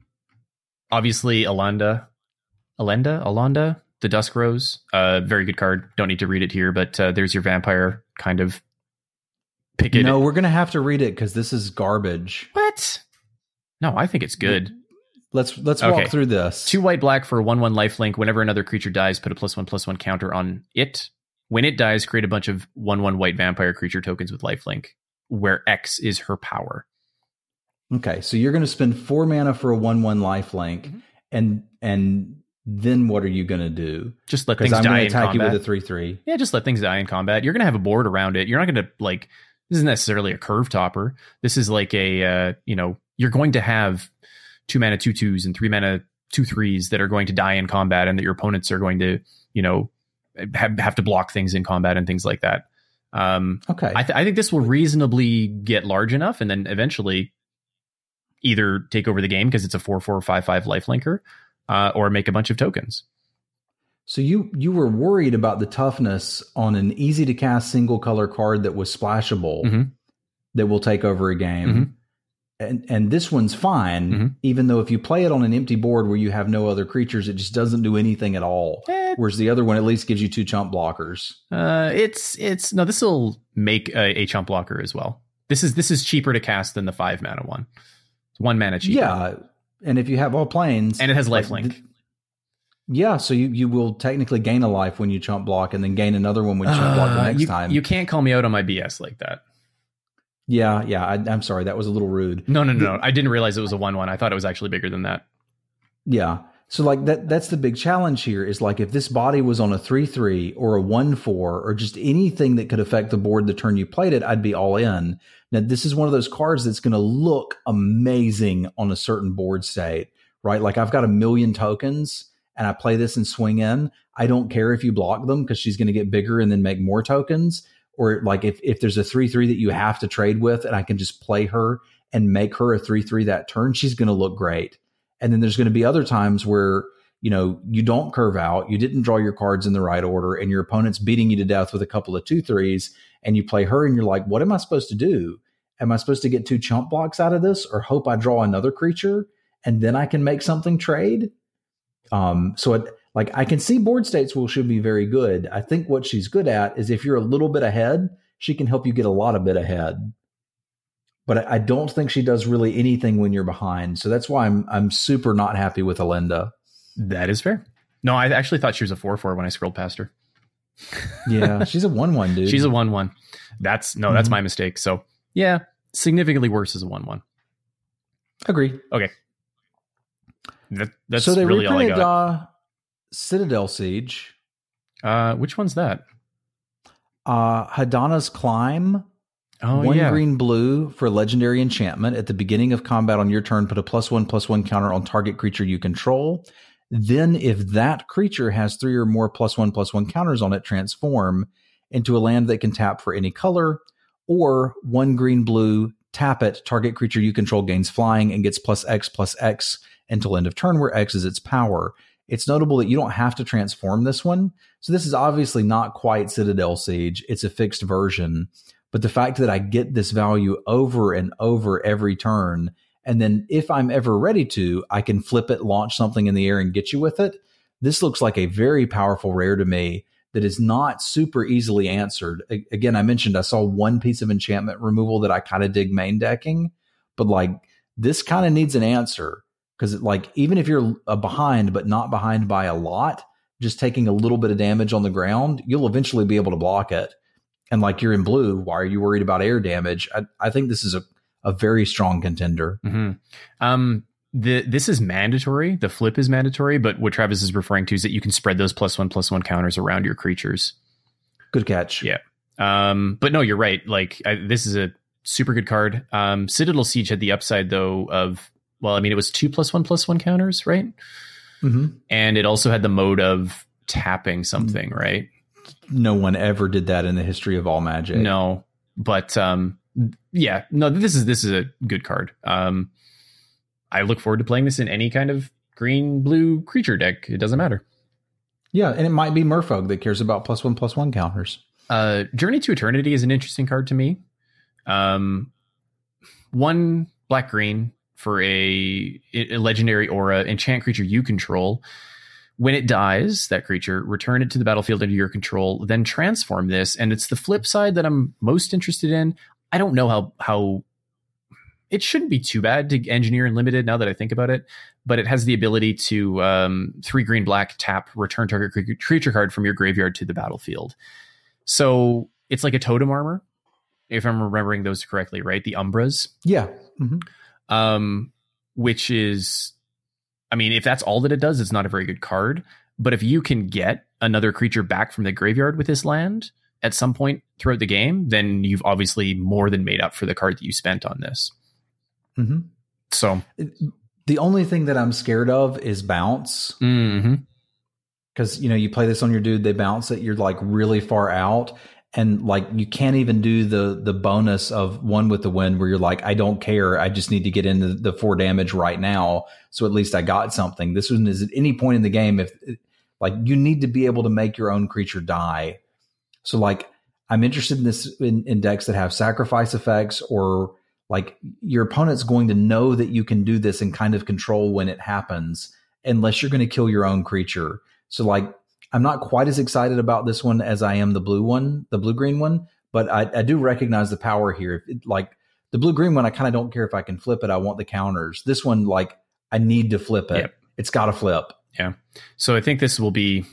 obviously Alanda. Alenda? Alanda? The Dusk Rose. Uh very good card. Don't need to read it here, but uh, there's your vampire kind of pick it. No, we're gonna have to read it because this is garbage. What? No, I think it's good. Let's let's Okay. walk through this. Two white black for a one one lifelink. Whenever another creature dies, put a plus one plus one counter on it. When it dies, create a bunch of one one white vampire creature tokens with lifelink, where X is her power. Okay, so you're gonna spend four mana for a one one life link, Mhm. and and then what are you going to do? Just let things I'm die going in attack combat. you with a three three. Yeah, just let things die in combat. You're going to have a board around it. You're not going to like this isn't necessarily a curve topper. This is like a uh, you know, you're going to have two mana two twos and three mana two threes that are going to die in combat and that your opponents are going to, you know, have, have to block things in combat and things like that. Um Okay. I, th- I think this will reasonably get large enough and then eventually either take over the game because it's a 4 4 5 5 lifelinker uh, or make a bunch of tokens. So you you were worried about the toughness on an easy to cast single color card that was splashable Mhm. that will take over a game. Mhm. And and this one's fine, Mhm. even though if you play it on an empty board where you have no other creatures, it just doesn't do anything at all. Eh, Whereas the other one at least gives you two chump blockers. Uh, it's it's no. This will make a, a chump blocker as well. This is this is cheaper to cast than the five mana one. It's one mana cheaper. Yeah. And if you have all planes and it has like, lifelink. th- yeah, so you, you will technically gain a life when you chump block and then gain another one when you chump block the Uh, next you, time. you can't call me out on my BS like that. yeah, yeah. I, I'm sorry. That was a little rude. No, no, no, no. I didn't realize it was a one one. I thought it was actually bigger than that. Yeah. So like that that's the big challenge here is like if this body was on a 3-3 or a 1-4 or just anything that could affect the board the turn you played it, I'd be all in. Now this is one of those cards that's going to look amazing on a certain board state, right? Like I've got a million tokens and I play this and swing in. I don't care if you block them because she's going to get bigger and then make more tokens. Or like if if there's a 3-3 that you have to trade with and I can just play her and make her a 3-3 that turn, she's going to look great. And then there's going to be other times where, you know, you don't curve out, you didn't draw your cards in the right order, and your opponent's beating you to death with a couple of two threes, and you play her and you're like, what am I supposed to do? Am I supposed to get two chump blocks out of this or hope I draw another creature and then I can make something trade? Um, so it like I can see board states will should be very good. I think what she's good at is if you're a little bit ahead, she can help you get a lot of bit ahead but I, I don't think she does really anything when you're behind. So that's why I'm I'm super not happy with Alinda. That is fair. No, I actually thought she was a four four when I scrolled past her. Yeah, she's a one one dude. She's a one one. That's no, that's Mhm. my mistake. So yeah, significantly worse as a one one. agree. That, that's so they really reprinted uh, Citadel Siege, Uh, which one's that? uh, Hadana's Climb, Oh one yeah, One green blue for legendary enchantment. At the beginning of combat on your turn, put a plus one plus one counter on target creature you control. Then, if that creature has three or more plus one plus one counters on it, transform into a land that can tap for any color, or one green blue, tap it, target creature you control gains flying and gets plus X plus X until end of turn, where X is its power. It's notable that you don't have to transform this one. So, this is obviously not quite Citadel Siege, it's a fixed version. But the fact that I get this value over and over every turn, and then if I'm ever ready to, I can flip it, launch something in the air, and get you with it. This looks like a very powerful rare to me that is not super easily answered. Again, I mentioned I saw one piece of enchantment removal that I kind of dig main decking, but like this kind of needs an answer because like even if you're behind but not behind by a lot, just taking a little bit of damage on the ground, you'll eventually be able to block it. And like you're in blue, why are you worried about air damage? I, I think this is a, a very strong contender. hmm Um, the this is mandatory. The flip is mandatory, but what Travis is referring to is that you can spread those plus one plus one counters around your creatures. Good catch. Yeah. Um, but no, you're right. Like I, this is a super good card. Um, Citadel Siege had the upside though of well, I mean, it was two plus one plus one counters, right? hmm And it also had the mode of tapping something, right? No one ever did that in the history of all magic. No, but um, yeah, no, this is this is a good card. Um, I look forward to playing this in any kind of green blue creature deck. It doesn't matter. Yeah, and it might be Merfolk that cares about plus one plus one counters. Uh, Journey to Eternity is an interesting card to me. Um, one black green for a, a legendary aura enchant creature you control. When it dies, that creature return it to the battlefield under your control, then transform this. And it's the flip side that I'm most interested in. I don't know how how it shouldn't be too bad to engineer and limited now that I think about it, but it has the ability to um, three green black tap return target creature card from your graveyard to the battlefield. So it's like a totem armor, if I'm remembering those correctly, right? The Umbras, Yeah. hmm um, which is I mean, if that's all that it does, it's not a very good card. But if you can get another creature back from the graveyard with this land at some point throughout the game, then you've obviously more than made up for the card that you spent on this. hmm So, The only thing that I'm scared of is bounce. mhm. because you know you play this on your dude they bounce it you're like really far out and like you can't even do the the bonus of one with the wind where you're like i don't care. I just need to get into the four damage right now. So at least i got something. This one is at any point in the game if like you need to be able to make your own creature die. So like i'm interested in this in, in decks that have sacrifice effects or like your opponent's going to know that you can do this and kind of control when it happens unless you're going to kill your own creature. So like I'm not quite as excited about this one as I am the blue one, the blue green one, but I, I do recognize the power here. It, like the blue green one, I kind of don't care if I can flip it. I want the counters. This one, like I need to flip it. Yep. It's got to flip. Yeah. So I think this will be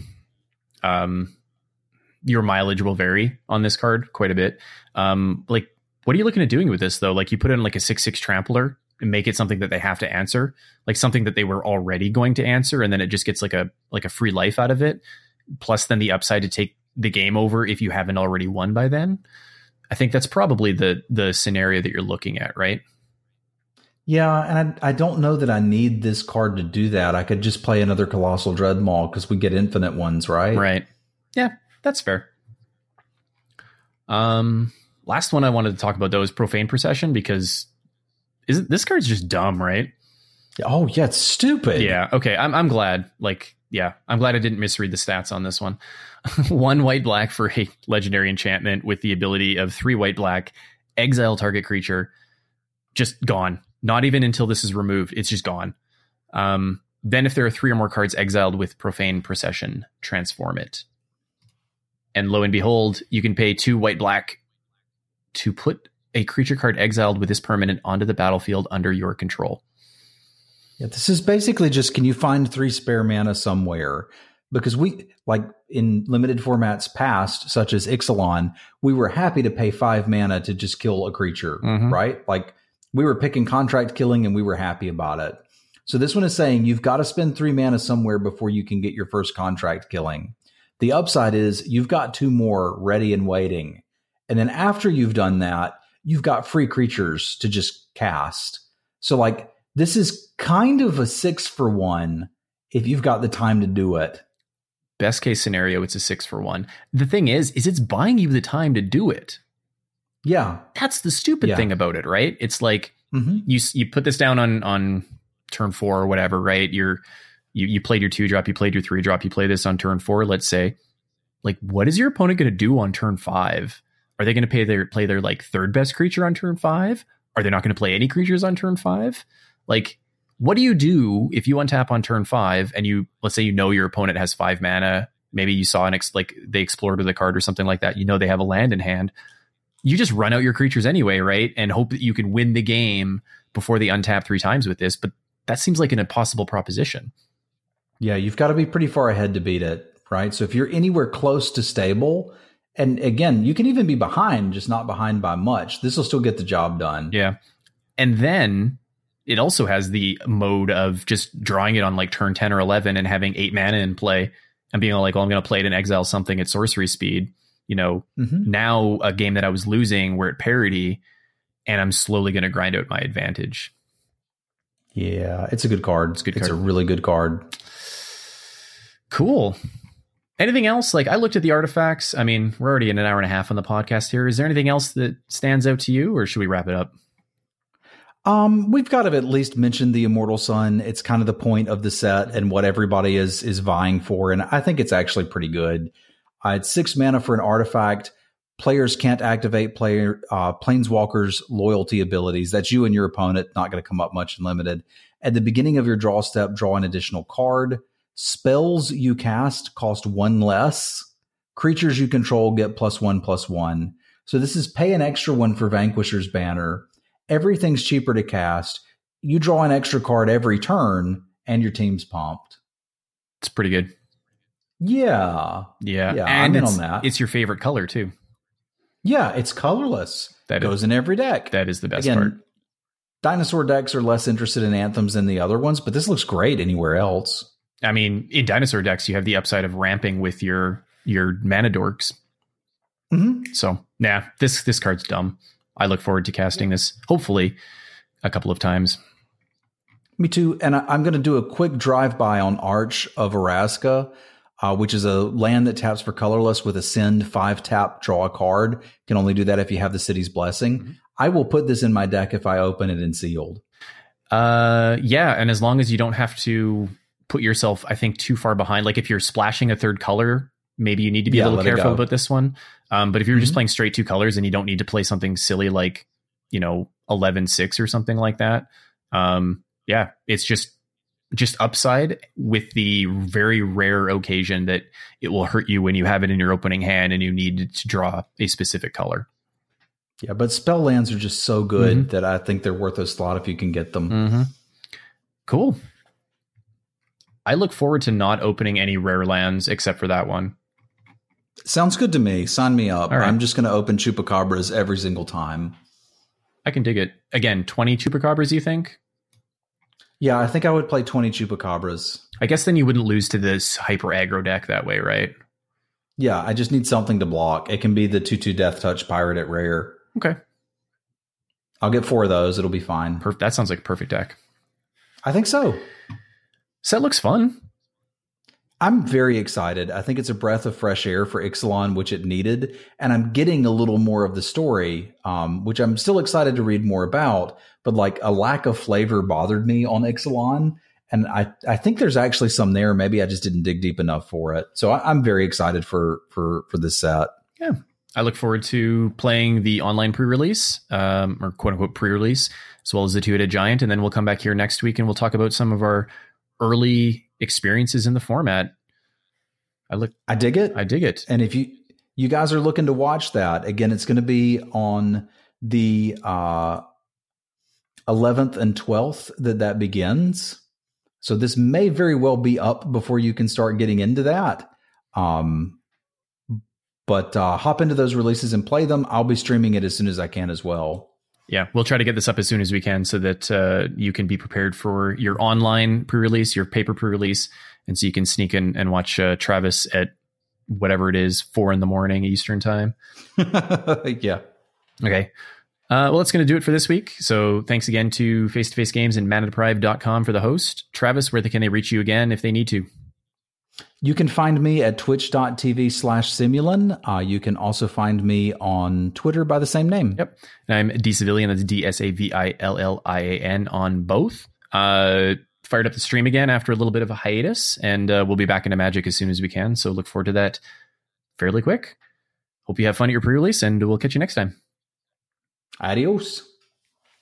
um your mileage will vary on this card quite a bit. Um like what are you looking at doing with this though? Like you put in like a 6-6 trampler and make it something that they have to answer, like something that they were already going to answer and then it just gets like a like a free life out of it, plus then the upside to take the game over if you haven't already won by then. I think that's probably the the scenario that you're looking at, right? Yeah, and I, I don't know that I need this card to do that. I could just play another Colossal Dreadmaw because we get infinite ones, right? Right. Yeah, that's fair. Um, last one I wanted to talk about though is Profane Procession because isn't this card's just dumb, right? Oh yeah, it's stupid. Yeah. Okay. I'm I'm glad. Like, yeah, I'm glad I didn't misread the stats on this one. one white black for a legendary enchantment with the ability of three white black, exile target creature, just gone. Not even until this is removed, it's just gone. Um, then if there are three or more cards exiled with profane procession, transform it. And lo and behold, you can pay two white black to put a creature card exiled with this permanent onto the battlefield under your control. Yeah, this is basically just can you find three spare mana somewhere? Because we like in limited formats past, such as Ixalan, we were happy to pay five mana to just kill a creature, Mhm. right? Like we were picking contract killing and we were happy about it. So this one is saying you've got to spend three mana somewhere before you can get your first contract killing. The upside is you've got two more ready and waiting. And then after you've done that, you've got free creatures to just cast. So like this is kind of a six for one if you've got the time to do it. Best case scenario, it's a six for one. The thing is, is it's buying you the time to do it. Yeah. That's the stupid Yeah. thing about it, right? It's like hmm you you put this down on on turn four or whatever, right? You're you you played your two drop, you played your three drop, you play this on turn four. Let's say, like, what is your opponent going to do on turn five? Are they going to play their play their like third best creature on turn five? Are they not going to play any creatures on turn five? Like, what do you do if you untap on turn five and you let's say you know your opponent has five mana? Maybe you saw an ex- like they explored with a card or something like that. You know they have a land in hand. You just run out your creatures anyway, right? And hope that you can win the game before they untap three times with this. But that seems like an impossible proposition. Yeah. You've got to be pretty far ahead to beat it, right? So if you're anywhere close to stable, and again, you can even be behind, just not behind by much. This will still get the job done. Yeah. And then it also has the mode of just drawing it on like turn 10 or 11 and having eight mana in play and being like, well, I'm going to play it and exile something at sorcery speed. You know, Mhm. now a game that I was losing, we're at parity, and I'm slowly going to grind out my advantage. Yeah. It's a good card. It's a good It's a really good card. Cool. Anything else? Like I looked at the artifacts. I mean, we're already in an hour and a half on the podcast here. Is there anything else that stands out to you, or should we wrap it up? Um, we've got to at least mention the Immortal Sun. It's kind of the point of the set and what everybody is is vying for, and I think it's actually pretty good. Uh, it's six mana for an artifact. Players can't activate player uh, Planeswalker's loyalty abilities. That's you and your opponent. Not going to come up much in limited. At the beginning of your draw step, draw an additional card. Spells you cast cost one less. Creatures you control get plus one plus one. So this is pay an extra one for Vanquisher's Banner everything's cheaper to cast. You draw an extra card every turn, and your team's pumped. It's pretty good. Yeah, Yeah, Yeah, and it's. It's your favorite color too. yeah, it's colorless. That Goes is in every deck. that is the best Again, part. dinosaur decks are less interested in anthems than the other ones, but this looks great anywhere else. I mean, in dinosaur decks, you have the upside of ramping with your your mana dorks. Mm-hmm. So, nah, this this card's dumb. I look forward to casting this, hopefully, a couple of times. Me too. And I, am going to do a quick drive by on Arch of Orazca, uh, which is a land that taps for colorless with a send five tap, draw a card. Can only do that if you have the city's blessing. Mm-hmm. I will put this in my deck if I open it in sealed. Uh, yeah, and as long as you don't have to put yourself, I think, too far behind. Like if you're splashing a third color, maybe you need to be yeah, a little careful about this one. Um, but if you're mm-hmm. just playing straight two colors and you don't need to play something silly like, you know, 11 6 or something like that, um, yeah, it's just just upside with the very rare occasion that it will hurt you when you have it in your opening hand and you need to draw a specific color. Yeah, but spell lands are just so good mm-hmm. that I think they're worth a slot if you can get them. Mm-hmm. Cool. I look forward to not opening any rare lands except for that one. Sounds good to me. Sign me up. Right. I'm just going to open chupacabras every single time. I can dig it. Again, 20 chupacabras, you think? Yeah, I think I would play 20 chupacabras. I guess then you wouldn't lose to this hyper aggro deck that way, right? Yeah, I just need something to block. It can be the 2 2 Death Touch Pirate at rare. Okay. I'll get four of those. It'll be fine. Perf- that sounds like a perfect deck. I think so. Set looks fun. I'm very excited. I think it's a breath of fresh air for Ixalan, which it needed. And I'm getting a little more of the story, um, which I'm still excited to read more about. But like a lack of flavor bothered me on Ixalan. And I, I think there's actually some there. Maybe I just didn't dig deep enough for it. So I, I'm very excited for for for this set. Yeah. I look forward to playing the online pre-release, um, or quote unquote pre-release, as well as the two-headed giant, and then we'll come back here next week and we'll talk about some of our early experiences in the format. I look, I dig it. I dig it. And if you you guys are looking to watch that again, it's going to be on the uh, 11th and 12th that that begins. So this may very well be up before you can start getting into that. Um, but uh, hop into those releases and play them. I'll be streaming it as soon as I can as well. Yeah, we'll try to get this up as soon as we can so that uh, you can be prepared for your online pre-release, your paper pre-release, and so you can sneak in and watch uh, Travis at whatever it is, four in the morning Eastern time. yeah. Okay. Uh, well, that's going to do it for this week. So thanks again to Face to Face Games and manadeprived.com for the host. Travis, where can they reach you again if they need to? You can find me at twitch.tv slash Simulan. Uh, you can also find me on Twitter by the same name. Yep. And I'm D Savillian. That's D S A V I L L I A N on both. Uh, fired up the stream again after a little bit of a hiatus, and uh, we'll be back into Magic as soon as we can. So look forward to that fairly quick. Hope you have fun at your pre release, and we'll catch you next time. Adios.